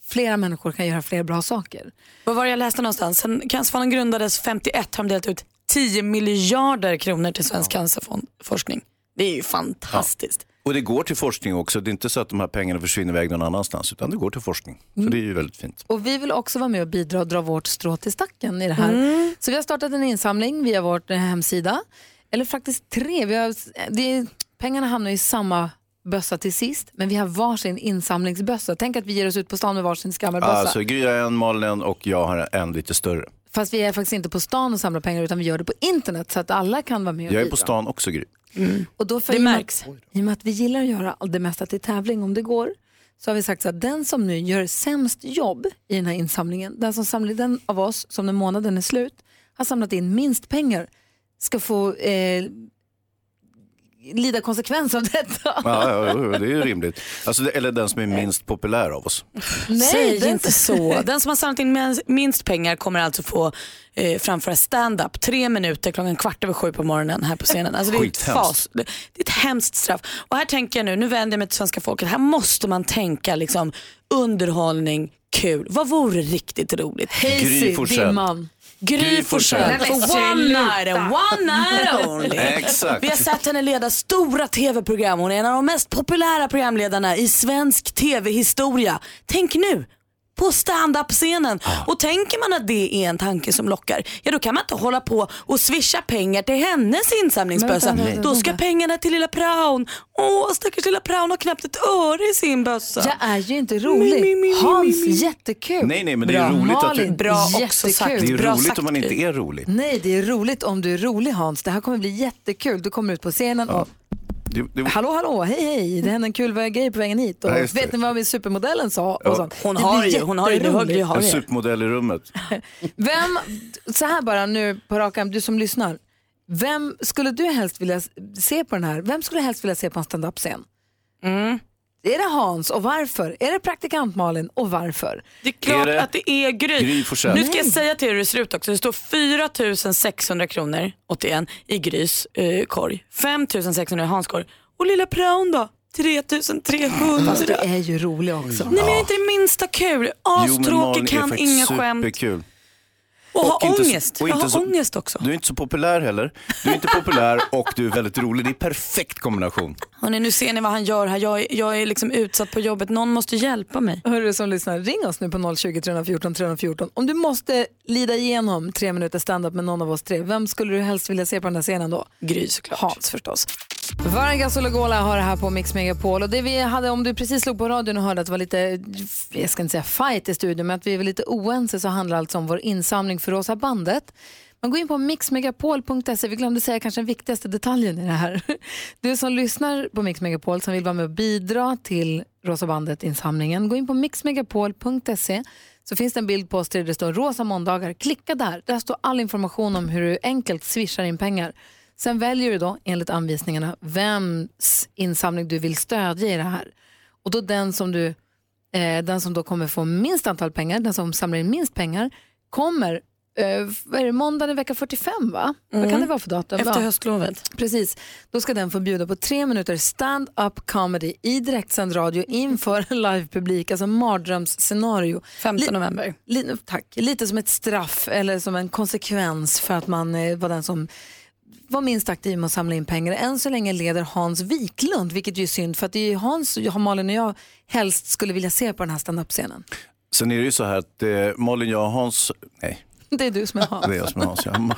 flera människor kan göra fler bra saker. Vad var det jag läste någonstans? Sen Cancerfonden grundades 51 har de delat ut 10 miljarder kronor till svensk cancerforskning. Det är ju fantastiskt. Och det går till forskning också. Det är inte så att de här pengarna försvinner iväg någon annanstans, utan det går till forskning. Mm. Så det är ju väldigt fint. Och vi vill också vara med och bidra och dra vårt strå till stacken i det här. Mm. Så vi har startat en insamling via vår eh, hemsida. Eller faktiskt tre. Vi har, det är, pengarna hamnar i samma bössa till sist, men vi har varsin insamlingsbössa. Tänk att vi ger oss ut på stan med varsin skrammelbössa. Alltså, Gry har en, Malin och jag har en lite större. Fast vi är faktiskt inte på stan och samlar pengar utan vi gör det på internet så att alla kan vara med och Jag är på stan också, Gry. Och då för, Det i och med- märks. I och med att vi gillar att göra det mesta till tävling om det går så har vi sagt så att den som nu gör sämst jobb i den här insamlingen, den som samlar den av oss som när månaden är slut har samlat in minst pengar ska få eh, lida konsekvens av detta. Ja, ja, ja, det är ju rimligt. Alltså, det, eller den som är minst populär av oss. Nej, Säg det är inte så. Den som har samlat in min- minst pengar kommer alltså få eh, framföra stand-up tre minuter klockan kvart över sju på morgonen här på scenen. Alltså det, är ett Skithemskt. fas, det, det är ett hemskt straff. Och här tänker jag nu, nu vänder jag mig till svenska folket, här måste man tänka liksom underhållning, kul. Vad vore riktigt roligt? Hazy, dimman. Gry Forssell. Forssell. For one night and one night only. [LAUGHS] Exakt. Vi har sett henne leda stora tv-program. Hon är en av de mest populära programledarna i svensk tv-historia. Tänk nu på stand-up-scenen. Och tänker man att det är en tanke som lockar, ja då kan man inte hålla på och swisha pengar till hennes insamlingsbössa. Men Då ska pengarna till lilla Praun. Åh, stackars lilla Praun har knappt ett öre i sin bössa. Jag är ju inte rolig. Hans, jättekul. Nej, nej, men det är Bra. roligt att du- Bra också jättekul. sagt. Det är Bra roligt sagt, om man inte är rolig. Nej, det är roligt om du är rolig Hans. Det här kommer bli jättekul. Du kommer ut på scenen och Det, det, hallå hallå, hej hej, det hände en kul grej på vägen hit. Och Ja, vet ni vad supermodellen sa? Och Ja. sånt. Hon har ju, hon har ju, jätteroligt. har en ju. supermodell i rummet. [LAUGHS] Vem, så här bara nu på rak arm, du som lyssnar. Vem skulle du helst vilja se på den här? Vem skulle du helst vilja se på en standup-scen? Mm. Är det Hans och varför? Är det praktikant Malin och varför? Det är klart Är det att det är Gry. Gry Forssell? Nu ska jag säga till er hur det ser ut också. Det står 4 600 kronor, 81, i Grys eh, korg. 5 600 i Hans korg. Och lilla Praun då? 3 300. Fast du är ju rolig också. Nej men jag är inte det minsta kul. Jo, men Malin Astråkig, är kan faktiskt inga skämt. superkul. Och ha inte så- ångest. och jag har så- ångest också. Du är inte så populär heller. Du är inte populär [LAUGHS] och du är väldigt rolig. Det är perfekt kombination. Hörrni, nu ser ni vad han gör här. Jag är, jag är liksom utsatt på jobbet. Någon måste hjälpa mig. Hörru som lyssnar, ring oss nu på 020 314 314. Om du måste lida igenom tre minuter standup med någon av oss tre, vem skulle du helst vilja se på den här scenen då? Gry såklart. Hans förstås. Vargas och Lagola har det här på Mix Megapol. Och det vi hade, om du precis slog på radion och hörde att det var lite, jag ska inte säga fight i studion, men att vi är lite oense så handlar det alltså om vår insamling för Rosa bandet. Man går in på mixmegapol.se, vi glömde säga kanske den viktigaste detaljen i det här. [LAUGHS] Du som lyssnar på Mix Megapol som vill vara med och bidra till Rosa bandet-insamlingen, gå in på mixmegapol.se så finns det en bild på oss där det står Rosa måndagar. Klicka där, där står all information om hur du enkelt swishar in pengar. Sen väljer du då enligt anvisningarna vems insamling du vill stödja i det här. Och då den som, du, eh, den som då kommer få minst antal pengar, den som samlar in minst pengar, kommer eh, vad är det, måndag i vecka 45 va? Vad kan Mm. det vara för datum? Efter Ja. höstlovet. Precis, då ska den få bjuda på tre minuter stand-up comedy i direktsänd radio inför en livepublik, alltså mardrömsscenario. 15 november. Li, tack, lite som ett straff eller som en konsekvens för att man eh, var den som var minst aktiv med att samla in pengar. Än så länge leder Hans Wiklund, vilket ju är synd för att det är ju Hans, Malin och jag helst skulle vilja se på den här stand-up-scenen. Sen är det ju så här att eh, Malin, jag och Hans, nej, [LAUGHS] Det är du som är Hans. det är jag som är Hans. Ja.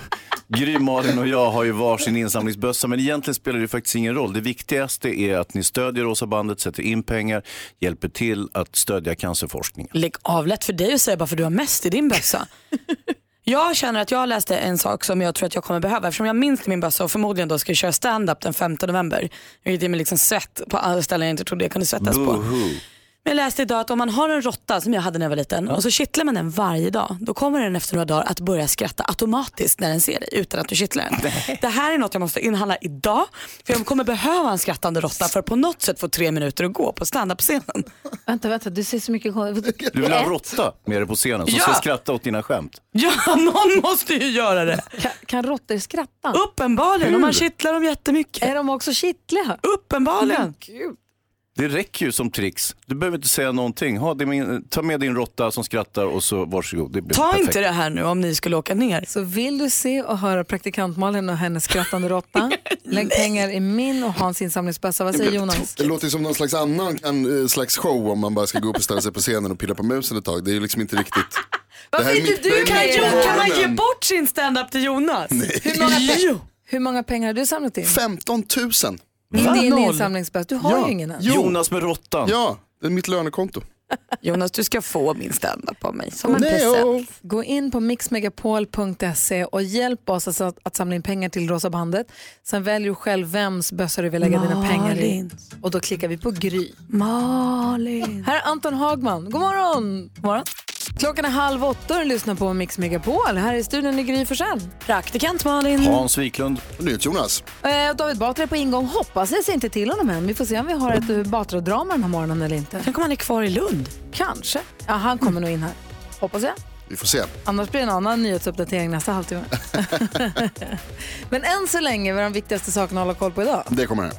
Gry, Malin och jag har ju varsin insamlingsbössa, men egentligen spelar det faktiskt ingen roll. Det viktigaste är att ni stödjer Rosa bandet, sätter in pengar, hjälper till att stödja cancerforskningen. Lägg av, lätt för dig att säga bara för du har mest i din bössa. [LAUGHS] Jag känner att jag läste en sak som jag tror att jag kommer behöva eftersom jag minns min bössa och förmodligen då ska köra stand-up den 5 november. Vilket ger mig liksom svett på alla ställen jag inte trodde jag kunde svettas på. Boohoo. Men jag läste idag att om man har en råtta som jag hade när jag var liten och så kittlar man den varje dag, då kommer den efter några dagar att börja skratta automatiskt när den ser dig utan att du kittlar den. Det här är något jag måste inhandla idag för jag kommer behöva en skrattande råtta för att på något sätt få tre minuter att gå på standup-scenen. Vänta, vänta, du ser så mycket Du vill ha en råtta med dig på scenen som Ja. ska skratta åt dina skämt. Ja, [LAUGHS] någon måste ju göra det. Kan, kan råttor skratta? Uppenbarligen, om man Hur? kittlar dem jättemycket. Är de också kittliga? Uppenbarligen. Det räcker ju som tricks. Du behöver inte säga någonting. Ha, det med, ta med din råtta som skrattar och så varsågod. Det blir Ta perfekt. inte det här nu om ni skulle åka ner. Så vill du se och höra praktikant Malin och hennes skrattande råtta, [LAUGHS] lägg pengar i min och Hans insamlingsbössa. Vad säger Jonas? Det låter som någon slags annan en, eh, slags show om man bara ska gå upp och ställa sig på scenen och pilla på musen ett tag. Det är ju liksom inte riktigt. [LAUGHS] Det här är Kan, ju, kan man ge bort sin stand-up till Jonas? Hur många, [LAUGHS] hur många pengar har du samlat in? 15 000. I din Noll. insamlingsbössa. Du har ju ingen än. Jonas med råttan. Ja, det är mitt lönekonto. Jonas, du ska få min stand-up av mig som en Nej, present. Gå in på mixmegapol.se och hjälp oss alltså att, att samla in pengar till Rosa bandet. Sen väljer du själv vems bössa du vill lägga dina pengar i. Och då klickar vi på Gry. Malin. Här är Anton Hagman. God morgon! God morgon. Klockan är halv åtta och du lyssnar på Mix Megapol. Här i studion är Gry Forssell. Praktikant Malin. Hans Wiklund. Jonas. Eh, David Batra är på ingång. Hoppas jag ser inte till honom än. Vi får se om vi har ett uh, Batra-drama den här morgonen eller inte. Tänk om han är kvar i Lund. Kanske. Ja, han kommer nog in här. Hoppas jag. Vi får se. Annars blir det en annan nyhetsuppdatering nästa halvtimme. [LAUGHS] Men än så länge var de viktigaste sakerna att hålla koll på idag. Det kommer här.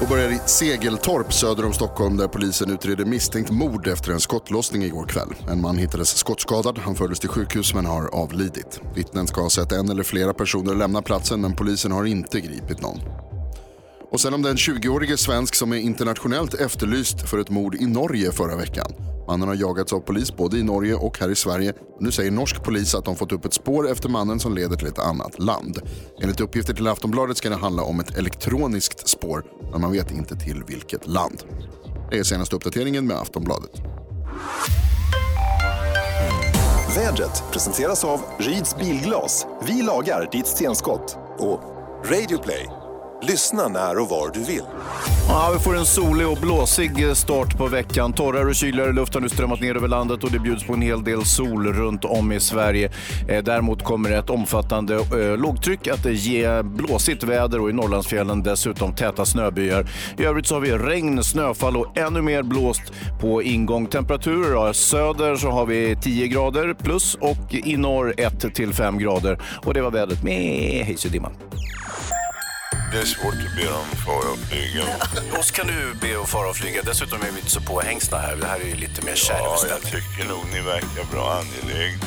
Och börjar i Segeltorp söder om Stockholm där polisen utreder misstänkt mord efter en skottlossning igår kväll. En man hittades skottskadad, han fördes till sjukhus men har avlidit. Vittnen ska ha sett en eller flera personer lämna platsen men polisen har inte gripit någon. Och sen om den 20-årige svensk som är internationellt efterlyst för ett mord i Norge förra veckan. Mannen har jagats av polis både i Norge och här i Sverige. Nu säger norsk polis att de fått upp ett spår efter mannen som leder till ett annat land. Enligt uppgifter till Aftonbladet ska det handla om ett elektroniskt spår, men man vet inte till vilket land. Det är senaste uppdateringen med Aftonbladet. Vädret presenteras av Ryds Bilglas. Vi lagar ditt stenskott. Och Radio Play. Lyssna när och var du vill. Ja, vi får en solig och blåsig start på veckan. Torrare och kyligare luft har nu strömmat ner över landet och det bjuds på en hel del sol runt om i Sverige. Eh, däremot kommer ett omfattande eh, lågtryck att eh, ge blåsigt väder och i Norrlandsfjällen dessutom täta snöbyar. I övrigt så har vi regn, snöfall och ännu mer blåst på ingång. Temperaturer då, söder så har vi 10 grader plus och i norr 1 till 5 grader. Och det var vädret med hejs och Dimman. Det är svårt att be dem fara och flyga. Oss kan du be att fara och flyga. Dessutom är vi inte så påhängsna här. Det här är ju lite mer Ja, kärvställt. jag tycker nog ni verkar bra angelägna.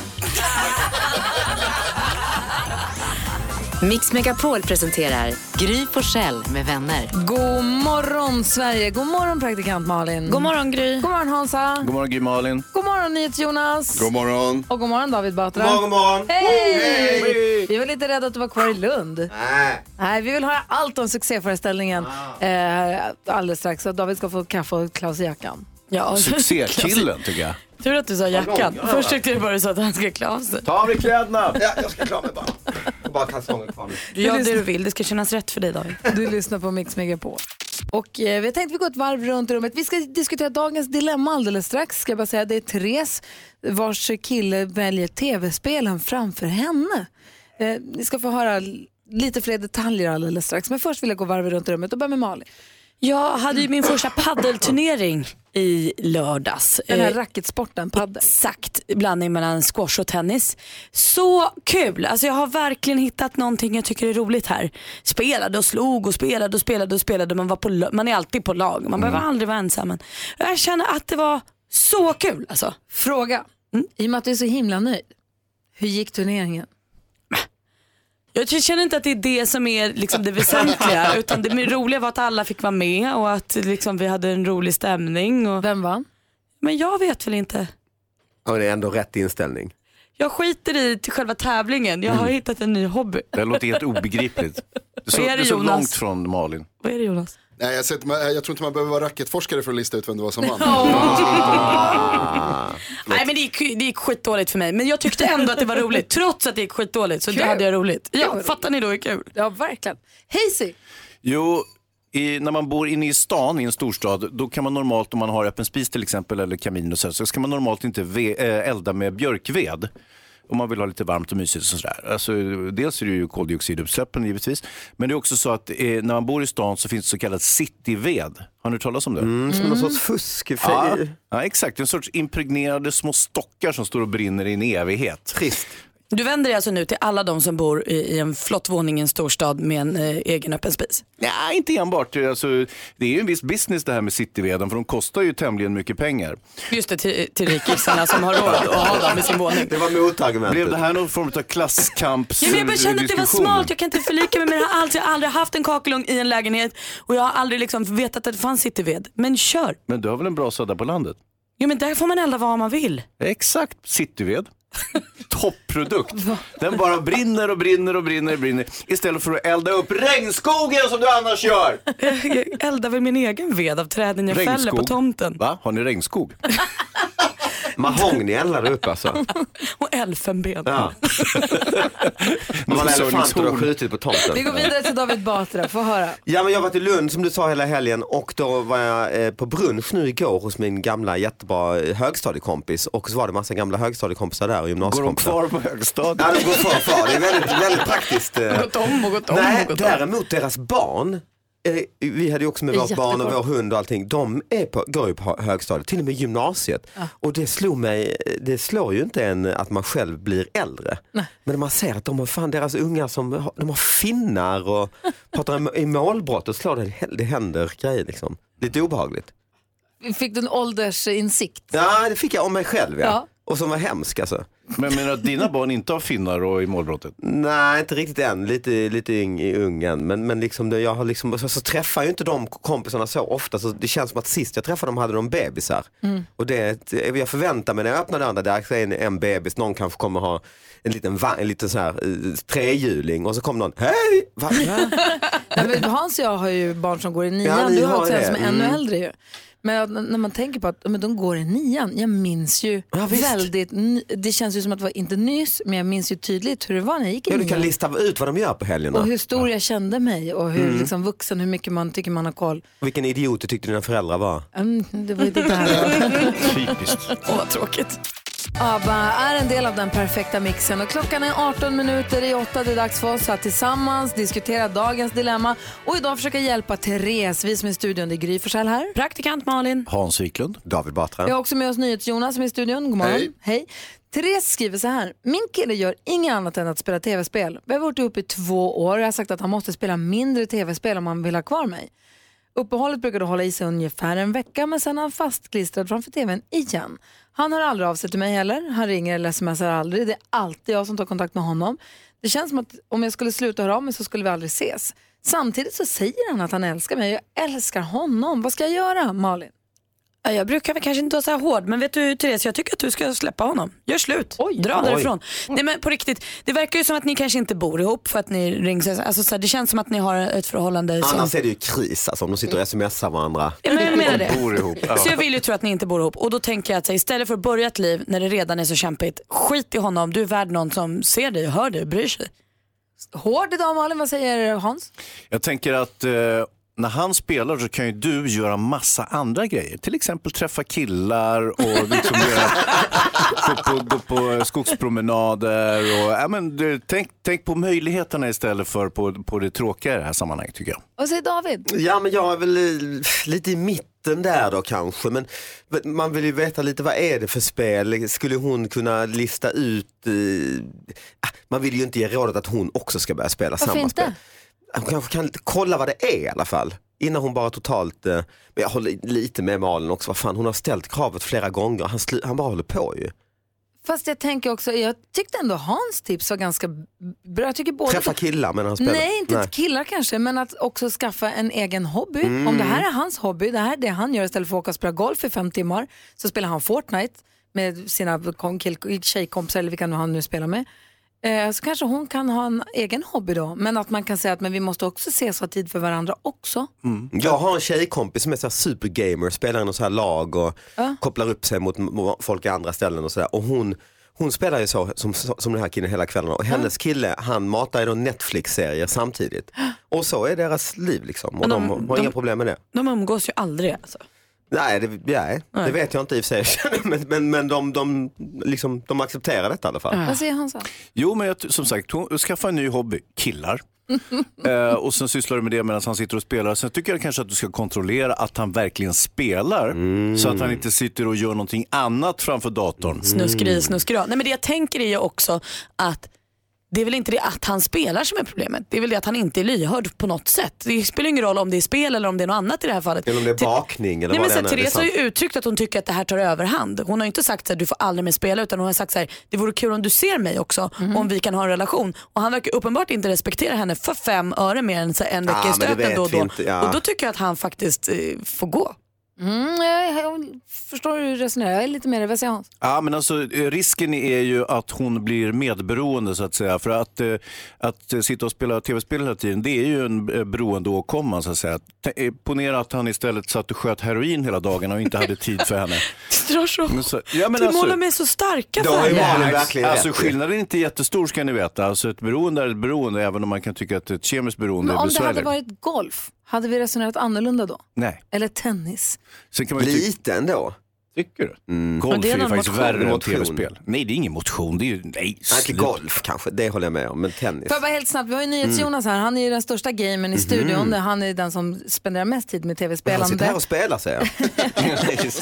Mix Megapol presenterar Gry Forssell med vänner. God morgon Sverige, god morgon praktikant Malin. God morgon Gry. God morgon Hansa. God morgon Gry Malin. God morgon NyhetsJonas. God morgon. Och god morgon David Batra. God morgon, god morgon. Hej! Vi var lite rädda att du var kvar i Lund. Nej. Nej, vi vill höra allt om succéföreställningen eh, alldeles strax. Så David ska få kaffe och Klaus i jackan. Ja, Succékillen tycker jag. Tur att du sa jackan. Först tyckte jag bara du sa att han ska klä av sig. Ta av dig kläderna. Ja, jag ska klara mig bara. Har bara kalsonger kvar nu. Du gör det du vill, det ska kännas rätt för dig David. Du lyssnar på Mix Megapol. Och eh, vi tänkte vi går ett varv runt rummet. Vi ska diskutera dagens dilemma alldeles strax. Ska jag bara säga det är Therese vars kille väljer tv-spelen framför henne. Eh, ni ska få höra lite fler detaljer alldeles strax. Men först vill jag gå varv runt rummet och börja med Malin. Jag hade ju min första paddelturnering i lördags. Den här Eh, racketsporten, paddel. Exakt, blandning mellan squash och tennis. Så kul, alltså jag har verkligen hittat någonting jag tycker är roligt här. Spelade och slog och spelade och spelade och spelade. Man, var på, man är alltid på lag, man behöver aldrig vara ensam. Men jag känner att det var så kul alltså. Fråga, i och med att du är så himla nöjd. Hur gick turneringen? Jag känner inte att det är det som är liksom det väsentliga [LAUGHS] utan det roliga var att alla fick vara med och att liksom vi hade en rolig stämning. Och... Vem vann? Men jag vet väl inte. Ja, det är ändå rätt inställning. Jag skiter i till själva tävlingen, jag har hittat en ny hobby. Det låter helt obegripligt. [LAUGHS] Det såg, Vad är det, det såg Jonas? långt från Malin. Vad är det Jonas? Nej, jag, sätter, mig- jag tror inte man behöver vara racketforskare för att lista ut vem det var som vann. [LAUGHS] [LAUGHS] Nej men det gick, det gick skitdåligt för mig men jag tyckte ändå att det var roligt trots att det gick skitdåligt så Kul. då hade jag roligt. Ja, Kul. fattar ni då hur kul? Ja, verkligen. Hazy, Jo, I, när man bor inne i stan i en storstad, då kan man normalt om man har öppen spis till exempel eller kamin och så, så ska man normalt inte ve, eh, elda med björkved. Om man vill ha lite varmt och mysigt och sådär. Alltså, dels är det ju koldioxidutsläppen givetvis, men det är också så att eh, när man bor i stan så finns det så kallad cityved. Har ni hört talas om det? Mm, som någon sorts fusk. Ja, ja, exakt. En sorts impregnerade små stockar som står och brinner i en evighet. Trist. Du vänder dig alltså nu till alla de som bor i, en flott våning i en storstad med en eh, egen öppen spis? Nej, inte enbart. Alltså, det är ju en viss business det här med cityveden, för de kostar ju tämligen mycket pengar. Just det, till, till rikisarna som har råd att ha dem i sin våning. Det var motargumentet. Blev det här någon form av klasskamps Ja, men jag bara kände att det var smalt, jag kan inte förlika mig med det här alls. Jag har aldrig haft en kakelugn i en lägenhet och jag har aldrig liksom vetat att det fanns cityved. Men kör! Men du har väl en bra sudda på landet? Jo men där får man elda vad man vill. Exakt, cityved. [LAUGHS] Topprodukt. Den bara brinner och brinner och brinner och brinner. Istället för att elda upp regnskogen som du annars gör. [LAUGHS] Jag eldar väl min egen ved av träden jag fäller på tomten. Va? Har ni regnskog? [LAUGHS] Mahogny eldar du upp alltså? [LAUGHS] Och elfenben. Ja. [LAUGHS] Man har elefanter och skjutit på tomten. Vi går vidare till David Batra, få höra. Ja men jag har varit i Lund som du sa hela helgen och då var jag eh, på brunch nu igår hos min gamla jättebra eh, högstadiekompis och så var det massa gamla högstadiekompisar där och Går de gymnasiekompisar. kvar på högstadiet? Ja de går kvar kvar, det är väldigt, väldigt praktiskt. eh. Gått om och gått om Nej, och gått om. däremot deras barn vi hade ju också med vårt barn och vår hund och allting. De är på, går ju på högstadiet, till och med gymnasiet. Och det slog mig, det slår ju inte en att man själv blir äldre. Men man ser att de har fan deras ungar som de har finnar och pratar i målbrott och slår det, det händer grejer liksom. Lite obehagligt. Fick du en åldersinsikt? Ja, det fick jag om mig själv ja. Ja. Och som var hemsk alltså. Men menar du att dina barn inte har finnar och i målbrottet? Nej, inte riktigt än. Lite, lite yng, i ungen. Men, men liksom det, jag har liksom, så, så träffar jag ju inte de kompisarna så ofta. Så det känns som att sist jag träffade dem hade de bebisar. Mm. Och det, det- jag förväntar mig när jag öppnar dörren där är en, en bebis, någon kanske kommer ha en liten, en liten så här, eh, trehjuling och så kommer någon, hej! Va? [LAUGHS] Hans och jag har ju barn som går i nian, Ja, ni du har också en det. som är ännu Mm. äldre ju. Men när man tänker på att men de går i nian, jag minns ju Ja, väldigt, det känns ju som att det var inte nyss, men jag minns ju tydligt hur det var när jag gick i Ja, du kan nian. lista ut vad de gör på helgerna. Och hur stor jag kände mig och hur Mm. liksom vuxen, hur mycket man tycker man har koll. Vilken idiot du tyckte dina föräldrar var. Mm, det var ju det där. [LAUGHS] Typiskt. Åh vad tråkigt. ABBA är en del av den perfekta mixen och klockan är 18 minuter i 8. Det är dags för oss att tillsammans diskutera dagens dilemma och idag försöka hjälpa Therese. Vi som är i studion, det är Gry Forssell här. Praktikant Malin. Hans Wiklund. David Batra. Vi har också med oss NyhetsJonas som är i studion. God morgon. Hej. Hej. Therese skriver så här. Min kille gör inget annat än att spela tv-spel. Vi har varit ihop i två år och jag har sagt att han måste spela mindre tv-spel om han vill ha kvar mig. Uppehållet brukar då hålla i sig ungefär en vecka men sen är han fastklistrad framför tvn igen. Han hör aldrig av sig till mig heller. Han ringer eller smsar aldrig. Det är alltid jag som tar kontakt med honom. Det känns som att om jag skulle sluta höra av mig så skulle vi aldrig ses. Samtidigt så säger han att han älskar mig. Jag älskar honom. Vad ska jag göra, Malin? Ja, Jag brukar väl kanske inte vara så här hård men vet du Therese jag tycker att du ska släppa honom. Gör slut, dra Oj. därifrån. Nej men på riktigt, det verkar ju som att ni kanske inte bor ihop för att ni rings. Alltså, så här, det känns som att ni har ett förhållande som... Annars är det ju kris alltså, om de sitter och smsar varandra. Ja, men jag menar det. Bor ihop. Så jag vill ju tro att ni inte bor ihop och då tänker jag att här, istället för att börja ett liv när det redan är så kämpigt, skit i honom, du är värd någon som ser dig hör dig och bryr sig. Hård idag Malin, vad säger Hans? Jag tänker att eh, när han spelar så kan ju du göra massa andra grejer. Till exempel träffa killar och liksom [LAUGHS] göra, gå, på, gå på skogspromenader. Och, ja, men, du, tänk, tänk på möjligheterna istället för på, på det tråkiga i det här sammanhanget tycker jag. Vad säger David? Ja men jag är väl lite i mitten där då kanske. Men man vill ju veta lite vad är det för spel? Skulle hon kunna lista ut? Eh, ah, man vill ju inte ge rådet att hon också ska börja spela Varför samma inte? spel. Hon kanske kan kolla vad det är i alla fall. Innan hon bara totalt, eh, men jag håller lite med Malin också, vad fan hon har ställt kravet flera gånger, han, slu- han bara håller på ju. Fast jag tänker också, jag tyckte ändå Hans tips var ganska bra. Jag tycker både Träffa killar medan han spelar. Nej, inte killar kanske, men att också skaffa en egen hobby. Mm. Om det här är hans hobby, det här är det han gör istället för att åka och spela golf i fem timmar, så spelar han Fortnite med sina kill- tjejkompisar eller vilka han nu spelar med. Eh, så kanske hon kan ha en egen hobby då, men att man kan säga att men vi måste också ses och ha tid för varandra också. Jag har en tjejkompis som är så här supergamer, spelar i något så här lag och Ja. kopplar upp sig mot folk i andra ställen och sådär. Och hon, hon spelar ju så som, som den här killen hela kvällen och hennes kille han matar ju då Netflix-serier samtidigt. Och så är deras liv liksom. Och de, de- har de- inga problem med det. De umgås ju aldrig alltså. Nej, det, nej, det Nej. vet jag inte i och för sig. [LAUGHS] men men, men de, de, liksom, de accepterar detta i alla fall. Vad säger Hansa? Jo, men jag, som sagt, skaffa en ny hobby, killar. [LAUGHS] eh, och sen sysslar du med det medan han sitter och spelar. Sen tycker jag kanske att du ska kontrollera att han verkligen spelar. Så att han inte sitter och gör någonting annat framför datorn. Snuskeri, snuskeri. Nej men det jag tänker är ju också att det är väl inte det att han spelar som är problemet. Det är väl det att han inte är lyhörd på något sätt. Det spelar ingen roll om det är spel eller om det är något annat i det här fallet. Eller om det är bakning eller Nej, vad men så är. Det Therese har ju uttryckt att hon tycker att det här tar överhand. Hon har ju inte sagt att du får aldrig mer spela utan hon har sagt så här, det vore kul om du ser mig också om vi kan ha en relation. Och han verkar uppenbart inte respektera henne för fem öre mer än så här en vecka Ja, i men det stöten då och då. inte, ja. Och då tycker jag att han faktiskt eh, får gå. Mm, jag, jag förstår hur du resonerar. Jag är lite mer, vad säger Hans? Ja, men alltså, eh, risken är ju att hon blir medberoende så att säga. För att, eh, att sitta och spela tv-spel hela tiden, det är ju en eh, beroendeåkomma så att säga. T- Ponera att han istället satt och sköt heroin hela dagen och inte hade tid för henne. [LAUGHS] Drar så. Men så, ja, men du alltså- målar med så starka. Malin verkligen Alltså skillnaden är inte jättestor ska ni veta. Alltså ett beroende är ett beroende även om man kan tycka att ett kemiskt beroende Men är om det hade besvärligt. varit golf, hade vi resonerat annorlunda då? Nej. Eller tennis? Sen kan man ju tycka- Lite ändå. Tycker du? Mm. Golf det är är, ju någon faktiskt motion. värre än Motion. tv-spel. Nej, det är ingen motion. Det är ju, nej, Nej, inte golf kanske, det håller jag med om. Men tennis. Får jag bara helt snabbt, vi har ju Mm. NyhetsJonas här, han är ju den största gamern i studion. Han är den som spenderar mest tid med Han sitter här tv-spelande. och spelar säger jag. [LAUGHS]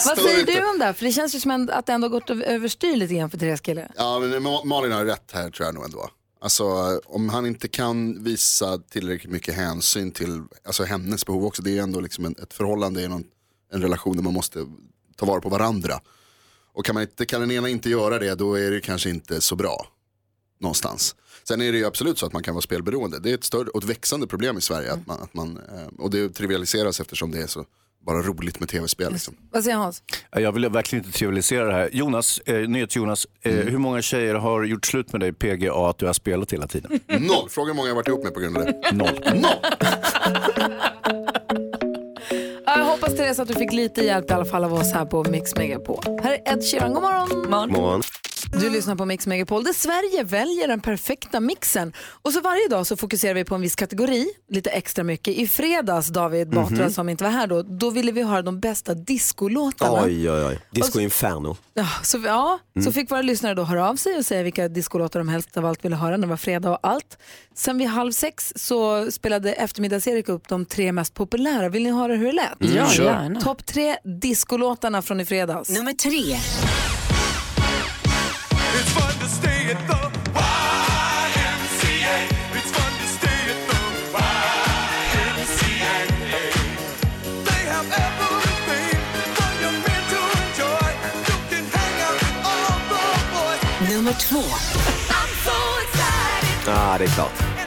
Vad säger du om det? För det känns ju som en, att det ändå har gått över- överstyr lite grann för Therese kille. Ja, men Ma- Malin har rätt här tror jag nog ändå. Alltså om han inte kan visa tillräckligt mycket hänsyn till alltså, hennes behov också. Det är ändå liksom en, ett förhållande, är någon, en relation där man måste ta vara på varandra. Och kan, man inte, kan den ena inte göra det då är det kanske inte så bra. Någonstans. Sen är det ju absolut så att man kan vara spelberoende. Det är ett större och ett växande problem i Sverige. Att man, att man, eh, och det trivialiseras eftersom det är så bara roligt med tv-spel. Liksom. Vad säger Hans? Ja, Jag vill verkligen inte trivialisera det här. Jonas, eh, NyhetsJonas, eh, Mm. hur många tjejer har gjort slut med dig PGA att du har spelat hela tiden? [LAUGHS] Noll, fråga hur många jag har varit ihop med på grund av det. [LAUGHS] Noll. Ja, Jag hoppas Therese att du fick lite hjälp i alla fall av oss här på Mix Megapol. Här är Ed Sheeran, god morgon! Morgon. Du lyssnar på Mix Megapol där Sverige väljer den perfekta mixen. Och så varje dag så fokuserar vi på en viss kategori, lite extra mycket. I fredags, David Batra Mhm. som inte var här då, då ville vi höra de bästa discolåtarna. Oj, oj, oj. Disco Inferno. Ja, så, ja, så Mm. fick våra lyssnare då höra av sig och säga vilka discolåtar de helst av allt ville höra när det var fredag och allt. Sen vid halv sex så spelade eftermiddags-Erik upp de tre mest populära. Vill ni höra hur det lät? Mm, Ja, gärna. Topp tre discolåtarna från i fredags. Nummer tre. Ja, ah, det er är klart.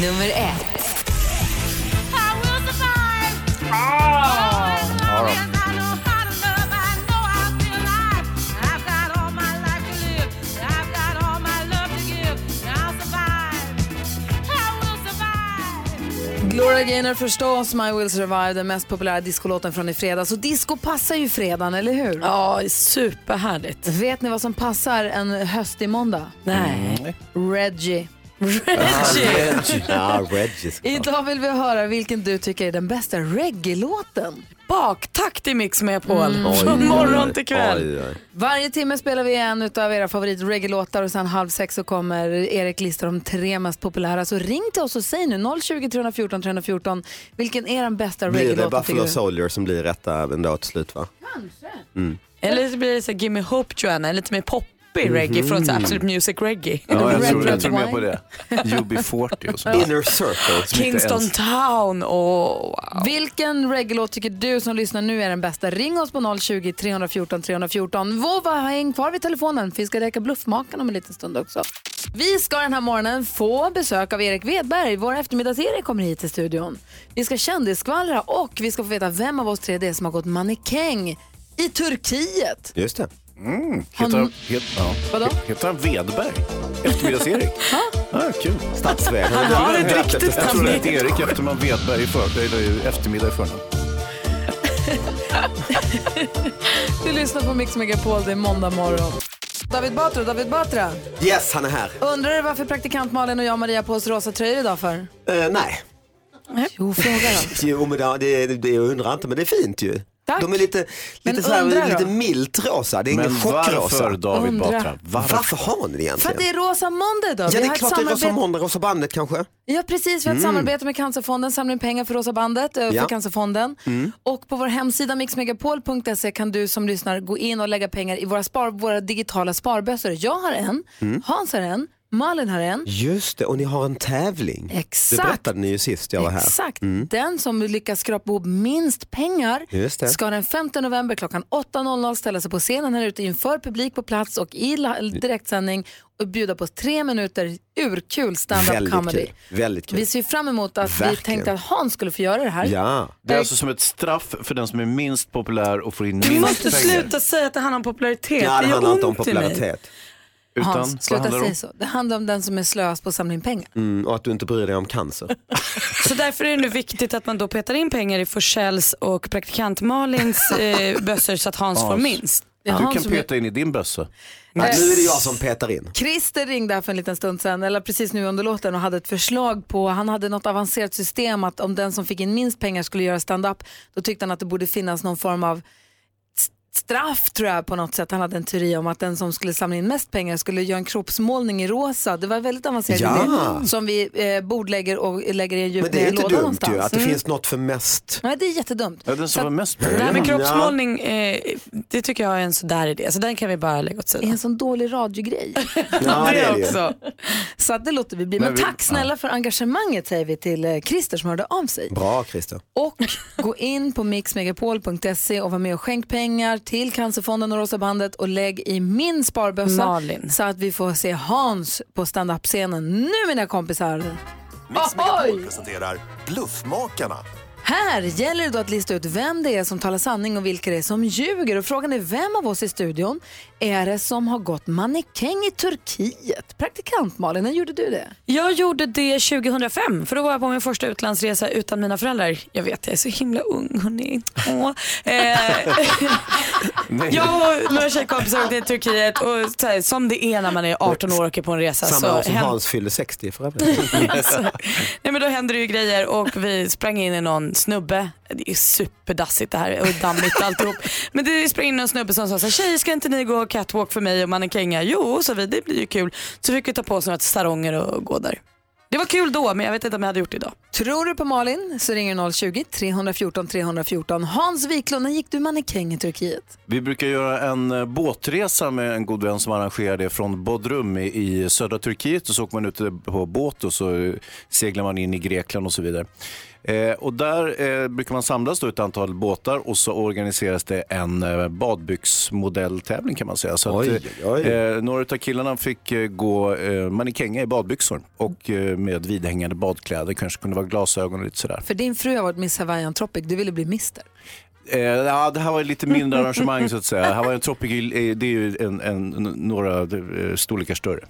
Nummer ett. I will survive. Ja, då. Gloria Gaynor förstås, My Will Survive, den mest populära discolåten från i fredags. Och disco passar ju fredagen, eller hur? Ja, superhärligt. Vet ni vad som passar en höstig måndag? Nej. Reggie. Reggie. Ja, Reggie. såklart. Idag vill vi höra vilken du tycker är den bästa reggae-låten. Baktakt i Mix med Paul. Mm. Oj, Från oj, morgon oj. till kväll. Oj, oj. Varje timme spelar vi en av era favorit reggae-låtar och sen halv sex så kommer Erik lista de tre mest populära. Så ring till oss och säg nu 020 314 314 vilken är den bästa Blir det reggae-låten tycker Buffalo du? Soldier som blir rätta ändå till slut va? Mm. Eller så blir det så här, Gimme Hope Joanna, lite mer poppig reggae från så här Absolute Music Reggae. Ja, jag, tror, jag tror mer på det. UB40 och så. Inner Circle. Kingston Town och wow. Vilken reggae-låt tycker du som lyssnar nu är den bästa? Ring oss på 020 314 314. Vova, häng kvar vid telefonen för vi ska leka Bluffmakarna om en liten stund också. Vi ska den här morgonen få besök av Erik Wedberg. Vår eftermiddags-Erik kommer hit till studion. Vi ska kändisskvallra och vi ska få veta vem av oss tre det är som har gått mannekäng i Turkiet. Just det. Mm. Han- Heter, han, het, [LAUGHS] ja. Vadå? heter han Vedberg? Eftermiddags-Erik? Ja, kul. Stadsved. Han har ett Jag riktigt tror det namn. heter Erik efter man Vedberg i för, eller eftermiddag i förnamn. [LAUGHS] Du lyssnar på Mix Megapol, det är måndag morgon. David Batra, David Batra. Yes, han är här. Undrar du varför praktikant Malin och jag och Maria på oss rosa tröjor idag för? Eh, nej. Jo, fråga då. [LAUGHS] Jo, men det, det, det, jag undrar inte, men det är fint ju. Tack. De är lite, Men lite, så här, lite milt rosa, det är ingen Men chockrosa. varför David Undra. Batra? Varför? Varför har ni det För egentligen? att det är rosa måndag idag. Ja, det är klart det är Rosa Måndag, Rosa bandet kanske. Ja, precis. Vi har ett Mm. samarbete med Cancerfonden, samlar in pengar för Rosa bandet, eh, för Ja. Cancerfonden. Mm. Och på vår hemsida mixmegapol.se kan du som lyssnar gå in och lägga pengar i våra, spar, våra digitala sparbössor. Jag har en, Mm. Hans har en, Malin har en. Just det, och ni har en tävling. Exakt. Det berättade ni ju sist jag var här. Exakt. Mm. Den som lyckas skrapa ihop minst pengar Just det. ska den 5 november klockan 8.00 ställa sig på scenen här ute inför publik på plats och i direktsändning och bjuda på tre minuter urkul stand-up Väldigt comedy. kul. Väldigt kul. Vi ser fram emot att vi Verkligen. tänkte att Hans skulle få göra det här. Ja. Det är alltså som ett straff för den som är minst populär och får in Du minst måste pengar. sluta säga att det handlar om popularitet. Ja, det gör handlar inte om popularitet. Utan, Hans, sluta säga så. Det handlar om den som är slöast på att samla in pengar. Mm, och att du inte bryr dig om cancer. [LAUGHS] Så därför är det nu viktigt att man då petar in pengar i Forsells och praktikant Malins eh, [LAUGHS] bössor så att Hans får Hans. minst. Det är Du Hans kan peta in i din bössa. Att nu är det jag som petar in. Christer ringde här för en liten stund sedan, eller precis nu under låten och hade ett förslag på, han hade något avancerat system att om den som fick in minst pengar skulle göra stand-up, då tyckte han att det borde finnas någon form av straff tror jag på något sätt. Han hade en teori om att den som skulle samla in mest pengar skulle göra en kroppsmålning i rosa. Det var en väldigt avancerad Ja. idé som vi eh, bordlägger och lägger i en djup Men det är inte låda dumt någonstans. ju, att det Mm. finns något för mest. Nej, det är jättedumt. Ja, den som var mest Det här pengar. med kroppsmålning, eh, det tycker jag är en sådär idé. Så den kan vi bara lägga åt Det är sidan. en sån dålig radiogrej. [LAUGHS] Ja, det är också. Så att det låter vi bli. Men, Men vi- tack snälla för engagemanget säger vi till eh, Christer som hörde av sig. Bra Christer. Och gå in på mixmegapol.se och var med och skänk pengar till Cancerfonden och Rosa bandet och lägg i min sparbössa Malin. så att vi får se Hans på stand-up-scenen. Nu mina kompisar! Mix Megapol presenterar Bluffmakarna. Här gäller det då att lista ut vem det är som talar sanning och vilka det är som ljuger. Och frågan är vem av oss i studion är det som har gått mannekäng i Turkiet? Praktikant Malin, när gjorde du det? Jag gjorde det 2005 för då var jag på min första utlandsresa utan mina föräldrar. Jag vet, jag är så himla ung hörni. Åh. Eh, [LAUGHS] jag och några tjejkompisar åkte till Turkiet och så här, som det är när man är 18 år och åker på en resa Samma år så som hän- Hans fyllde 60 för övrigt. [LAUGHS] Nej men då hände det ju grejer och vi sprang in i någon snubbe. Det är superdassigt det här och dammigt alltihop. [LAUGHS] Men det sprang in en snubbe som sa så här, tjejer ska inte ni gå catwalk för mig och mannekänga? Jo, så vi, det blir ju kul. Så fick vi ta på oss några salonger och gå där. Det var kul då men jag vet inte om jag hade gjort det idag. Tror du på Malin så ringer 020-314 314. Hans Wiklund, när gick du mannekäng i Turkiet? Vi brukar göra en eh, båtresa med en god vän som arrangerar det från Bodrum i, i södra Turkiet och så åker man ut på båt och så eh, seglar man in i Grekland och så vidare. Eh, och där eh, brukar man samlas då ett antal båtar och så organiseras det en eh, badbyxmodelltävling kan man säga. Så Oj, att, oj, oj. Eh, några av killarna fick eh, gå eh, mannekänga i badbyxor och eh, med vidhängande badkläder, kanske kunde vara glasögon och lite sådär. För din fru har varit Miss Hawaiian Tropic, du ville bli mister. Eh, ja, det här var lite mindre arrangemang så att säga. Här var en Tropic, eh, det är ju en, en, några eh, storlekar större.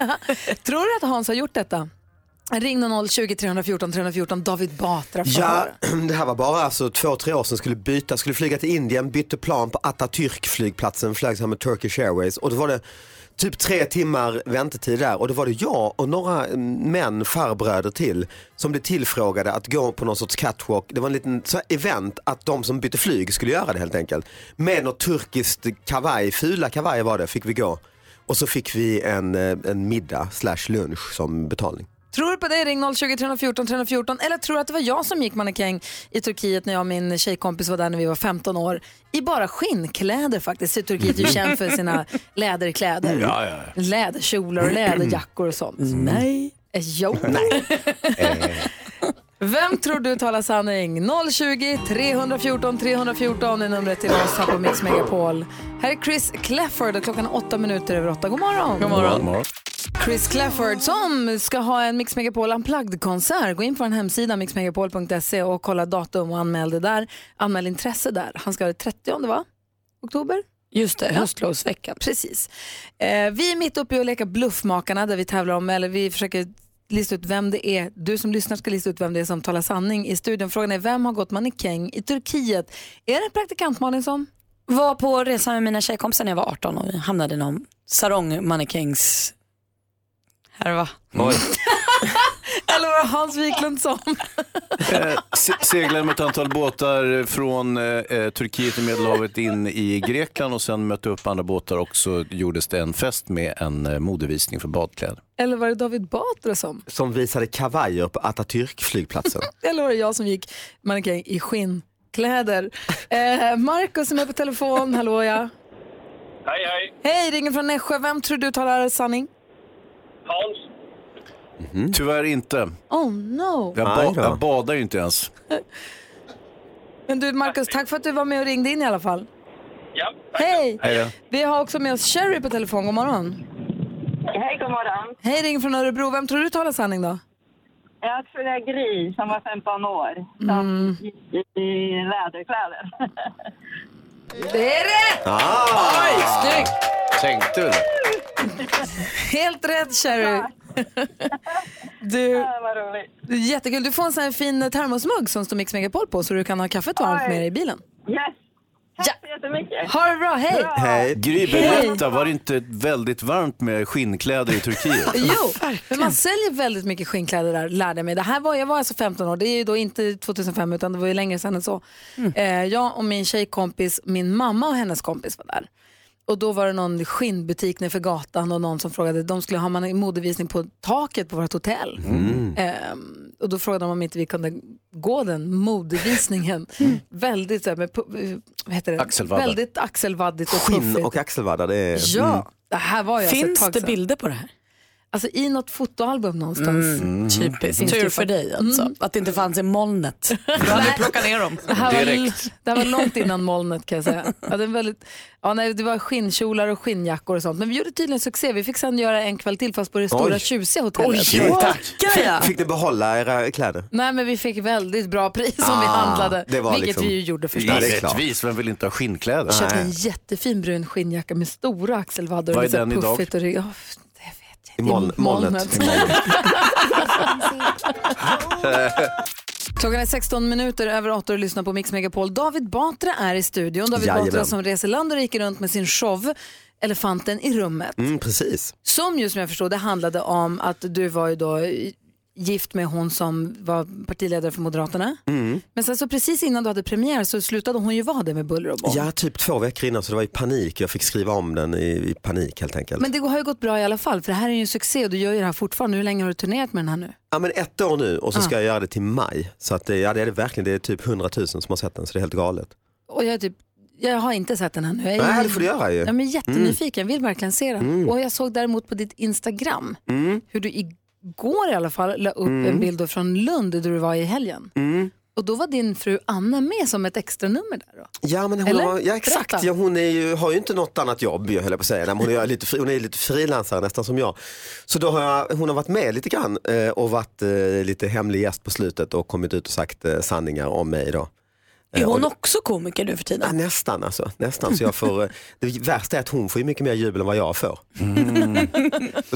Tror du att Hans har gjort detta? Ring 020-314 314, David Batra Ja, [CLEARS THROAT] det här var bara alltså två, tre år sedan skulle byta, skulle flyga till Indien, bytte plan på Atatürk flygplatsen, flög med Turkish Airways och då var det typ tre timmar väntetid där och då var det jag och några män, farbröder till, som blev tillfrågade att gå på någon sorts catwalk. Det var en liten så event att de som bytte flyg skulle göra det helt enkelt. Med något turkiskt kavaj, fula kavajer var det, fick vi gå. Och så fick vi en, eh, en middag slash lunch som betalning. Tror du på det? Ring 020-314 314. Eller tror du att det var jag som gick mannekäng i Turkiet när jag och min tjejkompis var där när vi var 15 år? I bara skinnkläder faktiskt. Så Turkiet är ju känd för sina läderkläder. Mm. Ja, ja, ja. Läderkjolar och läderjackor och sånt. Nej. Eh, Jo. Nej. [LAUGHS] Vem tror du talar sanning? 020 314 314 är numret till oss här på Mix Megapol. Här är Chris Clefford och klockan är åtta minuter över åtta. God morgon. God morgon. Chris Clefford som ska ha en Mix Megapol Unplugged-konsert. Gå in på vår hemsida mixmegapol.se och kolla datum och anmäl det där. Anmäl intresse där. Han ska ha det 30 va? oktober. Just det, höstlovsveckan. Precis. Eh, vi är mitt uppe i att leka Bluffmakarna där vi tävlar om, eller vi försöker lista ut vem det är. Du som lyssnar ska lista ut vem det är som talar sanning i studion. Frågan är vem har gått mannekäng i Turkiet? Är det praktikant Malin som? Var på resa med mina tjejkompisar när jag var 18 och vi hamnade i någon sarong-mannekängs härva. [LAUGHS] Eller var det Hans Wiklund som? [LAUGHS] Eh, se- seglade med ett antal båtar från eh, eh, Turkiet och Medelhavet in i Grekland och sen mötte upp andra båtar och så gjordes det en fest med en eh, modevisning för badkläder. Eller var det David Batra som? Som visade kavajer på Atatürk-flygplatsen. [LAUGHS] Eller var det jag som gick mannekäng i skinnkläder? Eh, Markus som är på telefon, hallå ja. Hej, hej. Hej, ringer från Nässjö. Vem tror du talar sanning? Hans. Tyvärr inte. Oh no. Jag, Aj ba- då. jag badar ju inte ens. [LAUGHS] Men du Markus, tack för att du var med och ringde in i alla fall. Ja. Hej! Hej då. Vi har också med oss Sherry på telefon. God morgon. Hej, god morgon. Hej, ringer från Örebro. Vem tror du talar sanning då? Jag tror det är Gry som var 15 år som Mm. gick i läderkläder. [LAUGHS] Det är det! Ah! Oj, snyggt! Tänkte väl Helt rätt Sherry. [LAUGHS] Du, vad roligt. det är jättekul. Du får en sån här fin termosmugg som står Mix Megapol på så du kan ha kaffet varmt med dig i bilen. Yes! Tack så jättemycket. Ha det bra, hej! Hej. Gry, berätta, var det inte väldigt varmt med skinnkläder i Turkiet? [LAUGHS] Jo, [LAUGHS] men man säljer väldigt mycket skinnkläder där, lärde jag mig. Det här var, jag var alltså 15 år, det är ju då inte 2005 utan det var ju längre sedan än så. Eh, jag och min tjejkompis, min mamma och hennes kompis var där. Och då var det någon skinnbutik nerför gatan och någon som frågade, de skulle ha man en modevisning på taket på vårt hotell. Ehm, och då frågade de om inte vi kunde gå den modevisningen. [LAUGHS] Väldigt så här, med, vad heter det? Axelvaddar. Väldigt axelvaddigt och Skinn puffigt. och axelvaddar, det är... Ja, Mm. det här var ju alltså Finns tag det bilder på det här? Alltså i något fotoalbum någonstans. Mm, typiskt. Finns det Tur för dig alltså. Mm. Att det inte fanns i molnet. [LAUGHS] Du hade plockat ner dem. Det här, var, Direkt. det här var långt innan molnet kan jag säga. Ja, det, är väldigt, ja, nej, det var skinnkjolar och skinnjackor och sånt. Men vi gjorde tydligen succé. Vi fick sen göra en kväll till fast på det stora Oj. tjusiga hotellet. Oj, Tackar jag. Fick, fick ni behålla era kläder? Nej men vi fick väldigt bra pris som vi Ah, handlade. det var vilket liksom- vi ju gjorde förstås. Rättvis, vem vill inte ha skinnkläder? Jag köpte en jättefin brun skinnjacka med stora axelvaddor. Vad och är den idag? Och, rygg- ja, I moln, molnet. [LAUGHS] Klockan är 16 minuter över 8 och lyssnar på Mix Megapol. David Batra är i studion. David Jajamän. Batra som reser land och rike runt med sin show Elefanten i rummet. Mm, precis. Som ju som jag förstod det handlade om att du var ju då gift med hon som var partiledare för Moderaterna. Mm. Men sen så precis innan du hade premiär så slutade hon ju vara det med buller och bång. Ja, typ två veckor innan så det var i panik. Jag fick skriva om den i, i panik helt enkelt. Men det har ju gått bra i alla fall för det här är ju en succé och du gör ju det här fortfarande. Hur länge har du turnerat med den här nu? Ja men ett år nu och så ska Ah. jag göra det till maj. Så att det, ja, det är det verkligen, det är typ 100 000 som har sett den så det är helt galet. Och jag, typ, jag har inte sett den här nu. Jag är Nej, det får du göra ju. Jag är jättenyfiken, vill verkligen se den. Mm. Och jag såg däremot på ditt Instagram Mm. hur du igår i alla fall la upp Mm. en bild från Lund där du var i helgen. Mm. Och då var din fru Anna med som ett extra nummer där då? Ja, men hon Eller? har, ja exakt, Berätta. ja, hon är ju, har ju inte något annat jobb jag höll på att säga. Hon är, lite, fri- hon är lite frilansare nästan som jag. Så då har jag, hon har varit med lite grann eh, och varit eh, lite hemlig gäst på slutet och kommit ut och sagt eh, sanningar om mig då. Är Eh, hon det- också komiker nu för tiden? Ja, nästan alltså. Nästan. Så jag får, eh, det värsta är att hon får mycket mer jubel än vad jag får. [LAUGHS]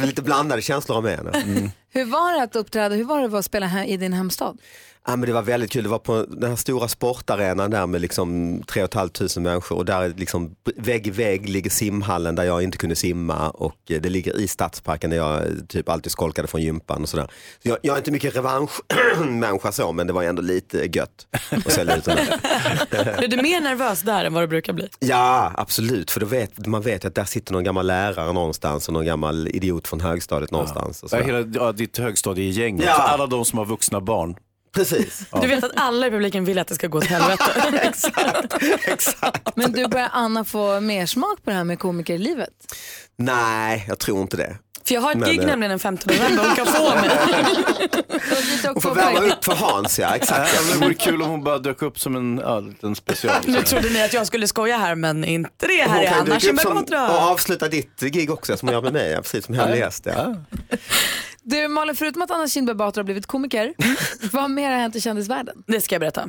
Är lite blandade känslor av mig. henne. Hur var det att uppträda, hur var det att spela här i din hemstad? Ja, men det var väldigt kul. Det var på den här stora sportarenan där med liksom 3 500 människor och där liksom vägg i vägg ligger simhallen där jag inte kunde simma och eh, det ligger i stadsparken där jag eh, typ alltid skolkade från gympan och sådär. Så jag, jag är inte mycket revanschmänniska [CLEARS THROAT] så men det var ändå lite gött att sälja ut den. Är [LAUGHS] du mer nervös där än vad du brukar bli? Ja, absolut. För då vet, man vet att där sitter någon gammal lärare någonstans och någon gammal idiot från högstadiet någonstans. Och Ja, hela, ja, ditt högstadiegäng, Ja. alltså alla de som har vuxna barn. Precis. Du vet att alla i publiken vill att det ska gå åt helvete. [LAUGHS] [LAUGHS] Men du, börjar Anna få mer smak på det här med komikerlivet? Nej, jag tror inte det. För jag har ett Men, gig eh, nämligen den 15 november och kan få mig. [LAUGHS] Hon får värma upp för Hans, ja. Exakt. Ja, det vore kul om hon bara dök upp som en ja, liten special. Nu trodde ni att jag skulle skoja här men inte det. Här Hon är kan Anna dyka upp Kinberg som, och Batra. avsluta ditt gig också som hon gör med mig, ja, precis som hemlig gäst. Ja. Du Malin, förutom att Anna Kinberg Batra har blivit komiker, [LAUGHS] vad mer har hänt i kändisvärlden? Det ska jag berätta.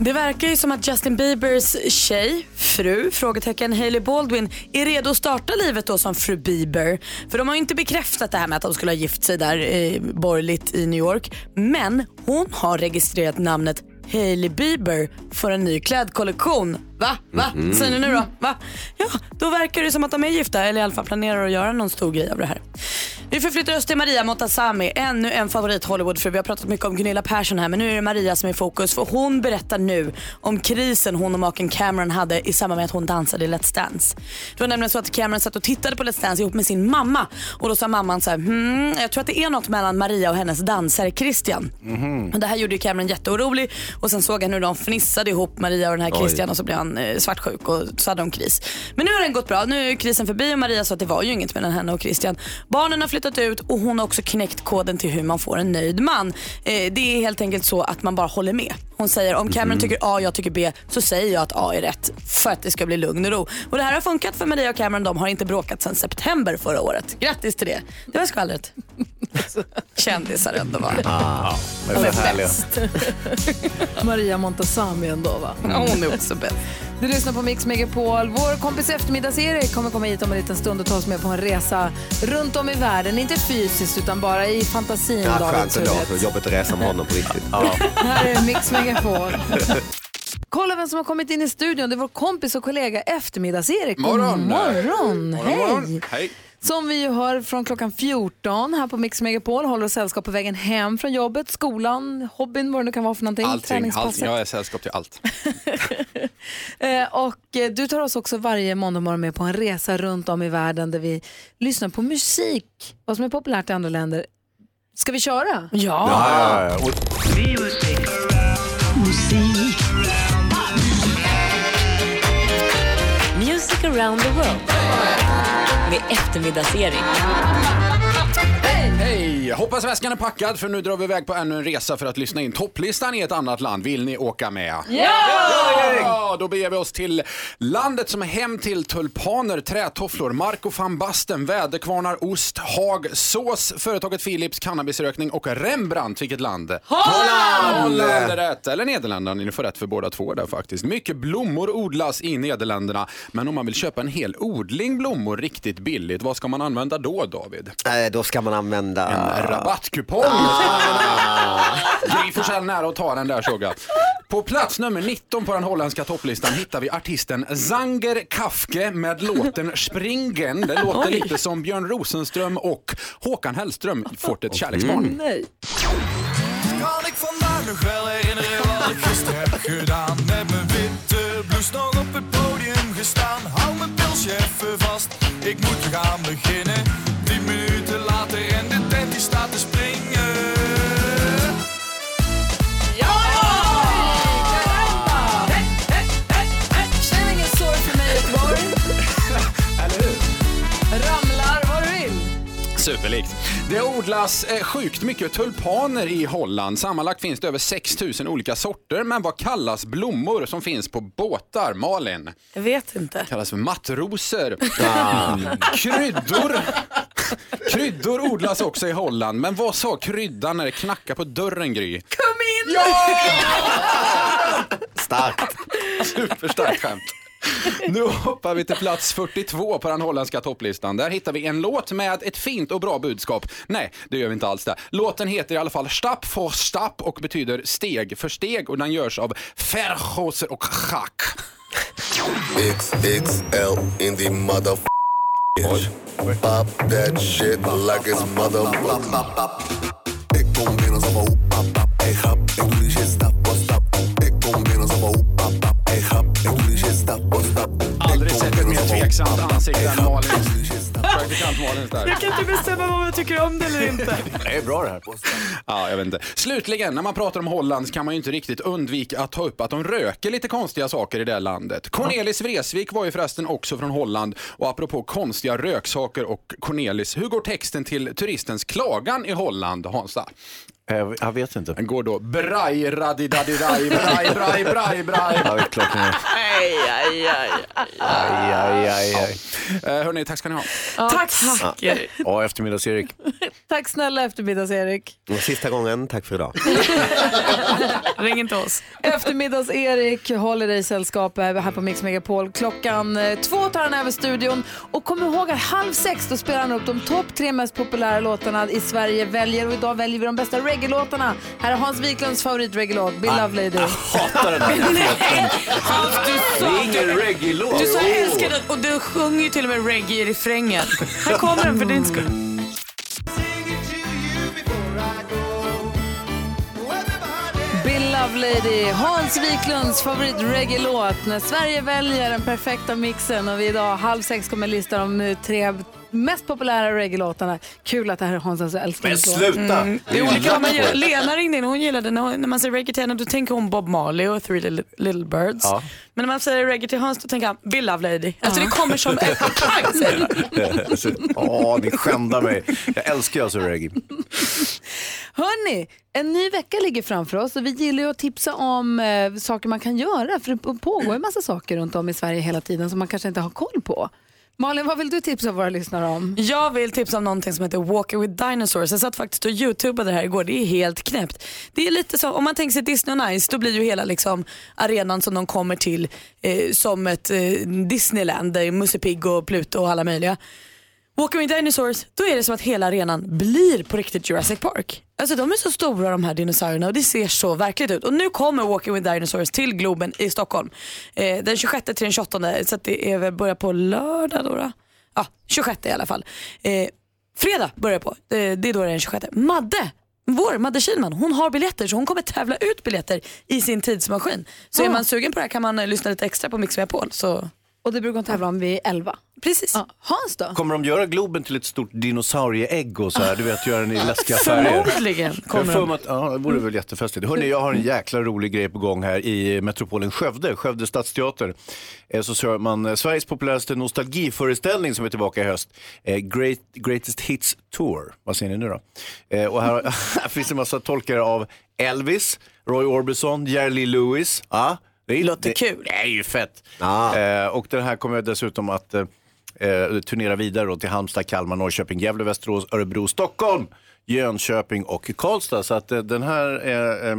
Det verkar ju som att Justin Biebers tjej fru? Frågetecken. Hailey Baldwin är redo att starta livet då som fru Bieber. För de har ju inte bekräftat det här med att de skulle ha gift sig där eh, borgerligt i New York. Men hon har registrerat namnet Hailey Bieber för en ny klädkollektion. Va? Va? Mhm. Säger ni nu då? Va? Ja, då verkar det som att de är gifta eller i alla fall planerar att göra någon stor grej av det här. Vi förflyttar oss till Maria Montazami, ännu en favorit Hollywoodfru. Vi har pratat mycket om Gunilla Persson här men nu är det Maria som är i fokus för hon berättar nu om krisen hon och maken Cameron hade i samband med att hon dansade i Let's Dance. Det var nämligen så att Cameron satt och tittade på Let's Dance ihop med sin mamma och då sa mamman så här, hmm, jag tror att det är något mellan Maria och hennes dansare Christian. Och det här gjorde ju Cameron jätteorolig och sen såg han hur de fnissade ihop Maria och den här Oj. Christian och så blev han eh, svartsjuk och så hade de kris. Men nu har den gått bra, nu är krisen förbi och Maria sa att det var ju inget mellan henne och Christian. Barnen har flyttat ut och hon har också knäckt koden till hur man får en nöjd man. Eh, det är helt enkelt så att man bara håller med. Hon säger om Cameron Mhm. tycker A, jag tycker B, så säger jag att A är rätt för att det ska bli lugn och ro. Och det här har funkat för Maria och Cameron, de har inte bråkat sedan september förra året. Grattis till det. Det var skvallret. [LAUGHS] Kändisar ändå va? Ja, men Hon är bäst. [LAUGHS] Maria Montazami ändå va? Ja, hon är också bäst. Du lyssnar på Mix Megapol. Vår kompis eftermiddags-Erik kommer komma hit om en liten stund och ta oss med på en resa runt om i världen. Inte fysiskt utan bara i fantasin. Ja, skönt ändå, jobbigt att resa med honom på riktigt. [LAUGHS] Här är Mix Megapol. Kolla vem som har kommit in i studion. Det är vår kompis och kollega eftermiddags-Erik. God Morgon. morgon. Morgon, Hej. morgon. Hej. Som vi ju hör från klockan 14 här på Mix Megapol. Håller oss sällskap på vägen hem från jobbet, skolan, hobbyn, vad det nu kan vara för någonting. Allting, allting. Jag är sällskap till allt. [LAUGHS] Eh, och eh, du tar oss också varje måndag morgon med på en resa runt om i världen där vi lyssnar på musik, vad som är populärt i andra länder. Ska vi köra? Ja! Music around the world med eftermiddagsserie. Hoppas väskan är packad för nu drar vi iväg på ännu en resa för att lyssna in topplistan i ett annat land. Vill ni åka med? Ja! Då beger vi oss till landet som är hem till tulpaner, trätofflor, mark och fan basten, väderkvarnar, ost, hag, sås, företaget Philips, cannabisrökning och Rembrandt. Vilket land? Holland! Holland är rätt. Eller Nederländerna, ni får rätt för båda två där faktiskt. Mycket blommor odlas i Nederländerna. Men om man vill köpa en hel odling blommor riktigt billigt, vad ska man använda då David? Eh, Då ska man använda... Rabattkupong. [LAUGHS] Gry Forssell nära att ta den där såg jag. På plats nummer 19 på den holländska topplistan hittar vi artisten Zanger Kafke med låten [LAUGHS] Springen. Det låter Oj. lite som Björn Rosenström och Håkan Hellström fått ett kärleksbarn. Nej. Kan ik vandaag nog wel herinneren wat ik gisteren heb gedaan? Met mijn witte blouse nog op het podium gestaan. Hou mijn pilsje even vast, ik moet gaan beginnen. De tent die staat te springen. Känn ingen sorg för mig Göteborg. [LAUGHS] Eller hur? Ramlar vad du vill. Superlikt. Det odlas eh, sjukt mycket tulpaner i Holland. Sammanlagt finns det över 6 000 olika sorter. Men vad kallas blommor som finns på båtar? Malin? Jag vet inte. kallas för mattrosor. [LAUGHS] Kryddor. Kryddor odlas också i Holland. Men vad sa kryddan när det knackade på dörren, Gry? Kom in! Starkt. Superstarkt skämt. Nu hoppar vi till plats 42 på den holländska topplistan. Där hittar vi en låt med ett fint och bra budskap. Nej, det gör vi inte alls det. Låten heter i alla fall Stapp för stapp och betyder steg för steg och den görs av Vergozer och Schack. XXL in the Pop that shit like it's mother Ik kom binnen zo van hoe pap pap Ey grap, ik doe die shit stap voor stap. Ik kom binnen zo van hoe pap pap Ey grap, ik doe die shit stap voor stap. Aldrig sett ett mer tveksamt ansikte än Malin. Praktikant Malins där. Jag kan inte bestämma om jag tycker om det eller inte. Det är bra det här. Ja, jag vet inte. Slutligen, när man pratar om Holland så kan man ju inte riktigt undvika att ta upp att de röker lite konstiga saker i det här landet. Cornelis Vreeswijk var ju förresten också från Holland och apropå konstiga röksaker och Cornelis, hur går texten till turistens klagan i Holland, Hansa? Jag, jag vet inte. Den går då braj, radidadirai, braj, braj, braj, braj. Ja, det är. Aj, aj, aj. Aj, aj, aj, aj. Eh, hörni, tack ska ni ha. Tack. Ja, ja eftermiddags-Erik. [LAUGHS] Tack snälla eftermiddags-Erik. Och sista gången, tack för idag. [LAUGHS] Ring inte oss. Eftermiddags-Erik håller dig sällskap här på Mix Megapol. Klockan eh, två tar han över studion. Och kom ihåg att halv sex då spelar han upp de topp tre mest populära låtarna i Sverige väljer. Och idag väljer vi de bästa reggae-låtarna. Här är Hans Wiklunds favorit-reggae-låt, Bill Love Lady. Hatar den här [LAUGHS] Hans, du Det sa, är ingen reggae-låt. du sa Jo. älskar den och du sjunger ju till och med reggae i refrängen. Här kommer den för din skull. Love Lady, Hans Wiklunds favorit-reggae-låt. När Sverige väljer den perfekta mixen och vi idag halv sex kommer lista de tre mest populära reggae-låtarna. Kul att det här är Hansens älsklingslåt. Men sluta! Mm. Det är olika vad man gillar. Lena ringde in och hon gillade när, när man säger reggae till henne då tänker hon Bob Marley och Three Little, Little Birds. Ja. Men när man säger reggae till Hans då tänker han Bill Love Lady. Alltså det kommer som [LAUGHS] en. Alltså, Åh, ni skändar mig. Jag älskar alltså reggae. Hörni, en ny vecka ligger framför oss och vi gillar ju att tipsa om eh, saker man kan göra för det pågår en massa saker runt om i Sverige hela tiden som man kanske inte har koll på. Malin, vad vill du tipsa våra lyssnare om? Jag vill tipsa om någonting som heter Walking with Dinosaurs. Jag satt faktiskt och youtubade det här igår. Det är helt knäppt. Det är lite så, om man tänker sig Disney on Ice då blir ju hela liksom, arenan som de kommer till eh, som ett eh, Disneyland. Där är Musse Pigg och Pluto och alla möjliga. Walking with Dinosaurs, då är det som att hela arenan blir på riktigt Jurassic Park. Alltså de är så stora de här dinosaurierna och det ser så verkligt ut. Och nu kommer Walking with Dinosaurs till Globen i Stockholm. Eh, den 26 till den 28 så det är väl börjar på lördag då. då? Ja, 26 i alla fall. Eh, fredag börjar på, eh, det är då det är den 26. Madde vår Madde Kihlman, hon har biljetter så hon kommer tävla ut biljetter i sin tidsmaskin. Så är Ah. man sugen på det här kan man eh, lyssna lite extra på Mix Megapol. Så... Och det brukar hon tävla om vid 11. Precis. Ja. Hans då? Kommer de göra Globen till ett stort dinosaurieägg och så här? Du vet, göra den i [LAUGHS] läskiga färger. Förmodligen kommer de. att, ja, det vore väl jättefestligt. Hörrni, jag har en jäkla rolig grej på gång här i metropolen Skövde, Skövde stadsteater. Eh, Så kör man eh, Sveriges populäraste nostalgiföreställning som är tillbaka i höst. Eh, Great, Greatest Hits Tour. Vad säger ni nu då? Och här, [LAUGHS] här finns en massa tolkare av Elvis, Roy Orbison, Jerry Lee Lewis. Ja, det är, Låter det, kul. Det är ju fett. Eh, och den här kommer jag dessutom att eh, eh, turnera vidare då till Halmstad, Kalmar, Norrköping, Gävle, Västerås, Örebro, Stockholm, Jönköping och Karlstad. Så att eh, den här eh, eh,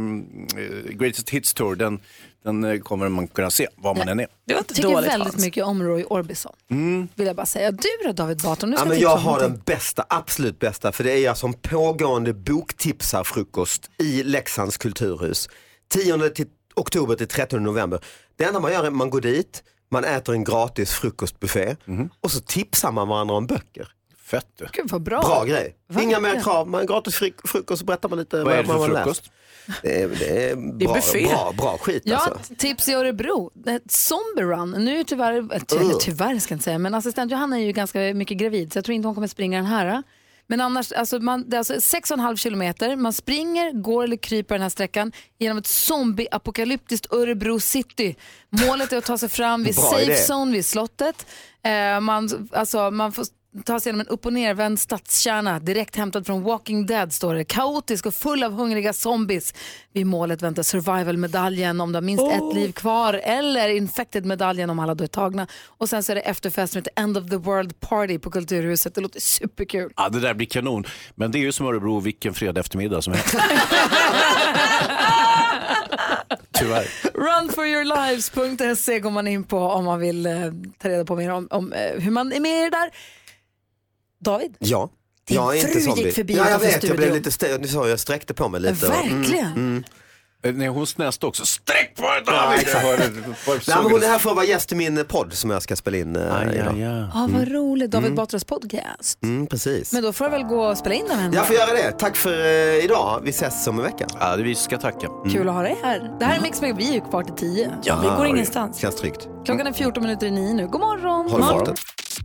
Greatest Hits Tour, den, den eh, kommer man kunna se var man än är. Det var Jag tycker dåligt väldigt Hans. mycket om Roy Orbison. Mm. Vill jag bara säga. Du då David Batra? Nu ska Ja, men jag har den bästa, absolut bästa, för det är alltså en pågående boktipsarfrukost i Leksands kulturhus. 10 till oktober till 13 november. Det enda man gör är att man går dit, man äter en gratis frukostbuffé och så tipsar man varandra om böcker. Fett du. Gud vad bra. Bra grej. Inga mer krav, man gratis fri- frukost så berättar man lite Vad är det man för har frukost? läst. Det är, det är, bra, buffé. bra, bra skit Ja, alltså. tips i Örebro. Ett Zombie Run. Nu är tyvärr, eh, ty, tyvärr ska jag inte säga, men assistent Johanna är ju ganska mycket gravid så jag tror inte hon kommer springa den här. Men annars, alltså man, det är alltså 6,5 kilometer. Man springer, går eller kryper den här sträckan genom ett zombie-apokalyptiskt Örebro city. Målet är att ta sig fram vid safe idé. zone vid slottet. Eh, man, alltså, man får ta sig genom en upp och nervänd stadskärna direkt hämtad från Walking Dead står det. Kaotisk och full av hungriga zombies. Vid målet väntar survival-medaljen om du har minst ett liv kvar eller infected-medaljen om alla då är tagna. Och sen så är det efterfest med ett end of the world party på Kulturhuset. Det låter superkul. Ja, det där blir kanon. Men det är ju som Örebro vilken fredag eftermiddag som helst. [LAUGHS] Tyvärr. Runforyourlives.se går man in på om man vill eh, ta reda på mer om, om eh, hur man är med i det där. David? Ja. Din jag är fru inte gick förbi Ja, jag vet, jag blev lite stä- ni sa jag sträckte på mig lite. Verkligen. Mm. Eh, Nej, hon snäste också. Sträck på dig Ja, David! Jag hörde- var Nej, men hon är här för att vara gäst i min podd som jag ska spela in eh, Aj, idag. aj. Ja, vad roligt. David Batras podcast. Mm, precis. Men då får du väl gå och spela in den med. Jag får göra det. Tack för eh, idag. Vi ses om en vecka. Ja, det vi ska tacka. Kul att ha dig här. Det här är Mix Megapol. Vi är ju kvar till tio. Ja, vi går ingenstans. Känns tryggt. Klockan är 14 minuter i nio nu. God morgon. Håll morgon.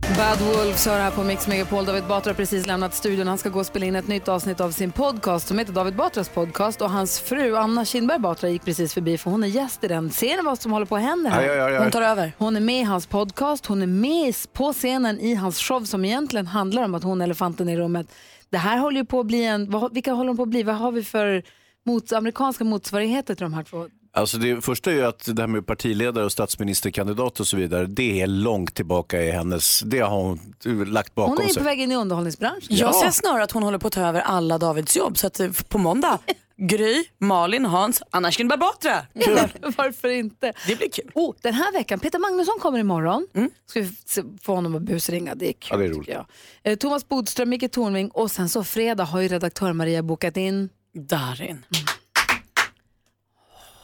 Bad Wolves hör här på Mix Megapol. David Batra har precis lämnat studion. Han ska gå och spela in ett nytt avsnitt av sin podcast som heter David Batras podcast. Och hans fru Anna Kinberg Batra gick precis förbi för hon är gäst i den. Ser ni vad som håller på att hända här? Aj, aj, aj, aj. Hon tar över. Hon är med i hans podcast. Hon är med på scenen i hans show som egentligen handlar om att hon är elefanten i rummet. Det här håller ju på att bli en... Vad, vilka håller de på att bli? Vad har vi för mot, amerikanska motsvarigheter till de här två? Alltså det första är ju att det här med partiledare och statsministerkandidat och så vidare, det är långt tillbaka i hennes, det har hon lagt bakom Hon är sig. på väg in i underhållningsbranschen. Jag ser snarare att hon håller på att ta över alla Davids jobb. Så att eh, på måndag, [LAUGHS] Gry, Malin, Hans, Anna Kinberg Batra. [LAUGHS] Varför inte? Det blir kul. Oh, den här veckan, Peter Magnusson kommer imorgon. Ska vi få honom att busringa, det är kul. Ja, det är roligt. tycker jag. Eh, Thomas Bodström, Micke Tornving och sen så fredag har ju redaktör Maria bokat in Darin.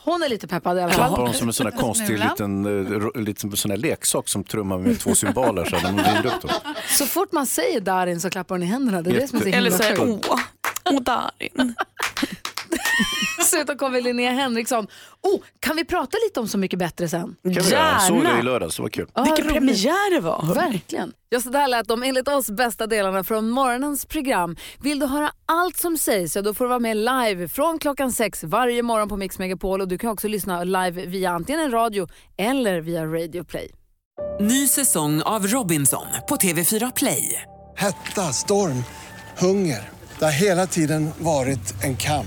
Hon är lite peppad i alla Klappar fall. hon som en sån här [LAUGHS] konstig liten, ro- liten sån här leksak som trummar med två cymbaler så här, när upp dem. Så fort man säger Darin så klappar hon i händerna. Det är det som är så himla Eller säger åh, åh Darin. [LAUGHS] [LAUGHS] Dessutom kommer Linnea Henriksson. Oh, kan vi prata lite om Så mycket bättre sen? Kan vi göra? Jag såg det i lördags, det var kul. Ja, Vilken roligt. premiär det var. Verkligen. Ja, så där lät de enligt oss bästa delarna från morgonens program. Vill du höra allt som sägs så då får du vara med live från klockan sex varje morgon på Mix Megapol och du kan också lyssna live via antingen en radio eller via Radio Play. Ny säsong av Robinson på TV4 Play. Hetta, storm, hunger. Det har hela tiden varit en kamp.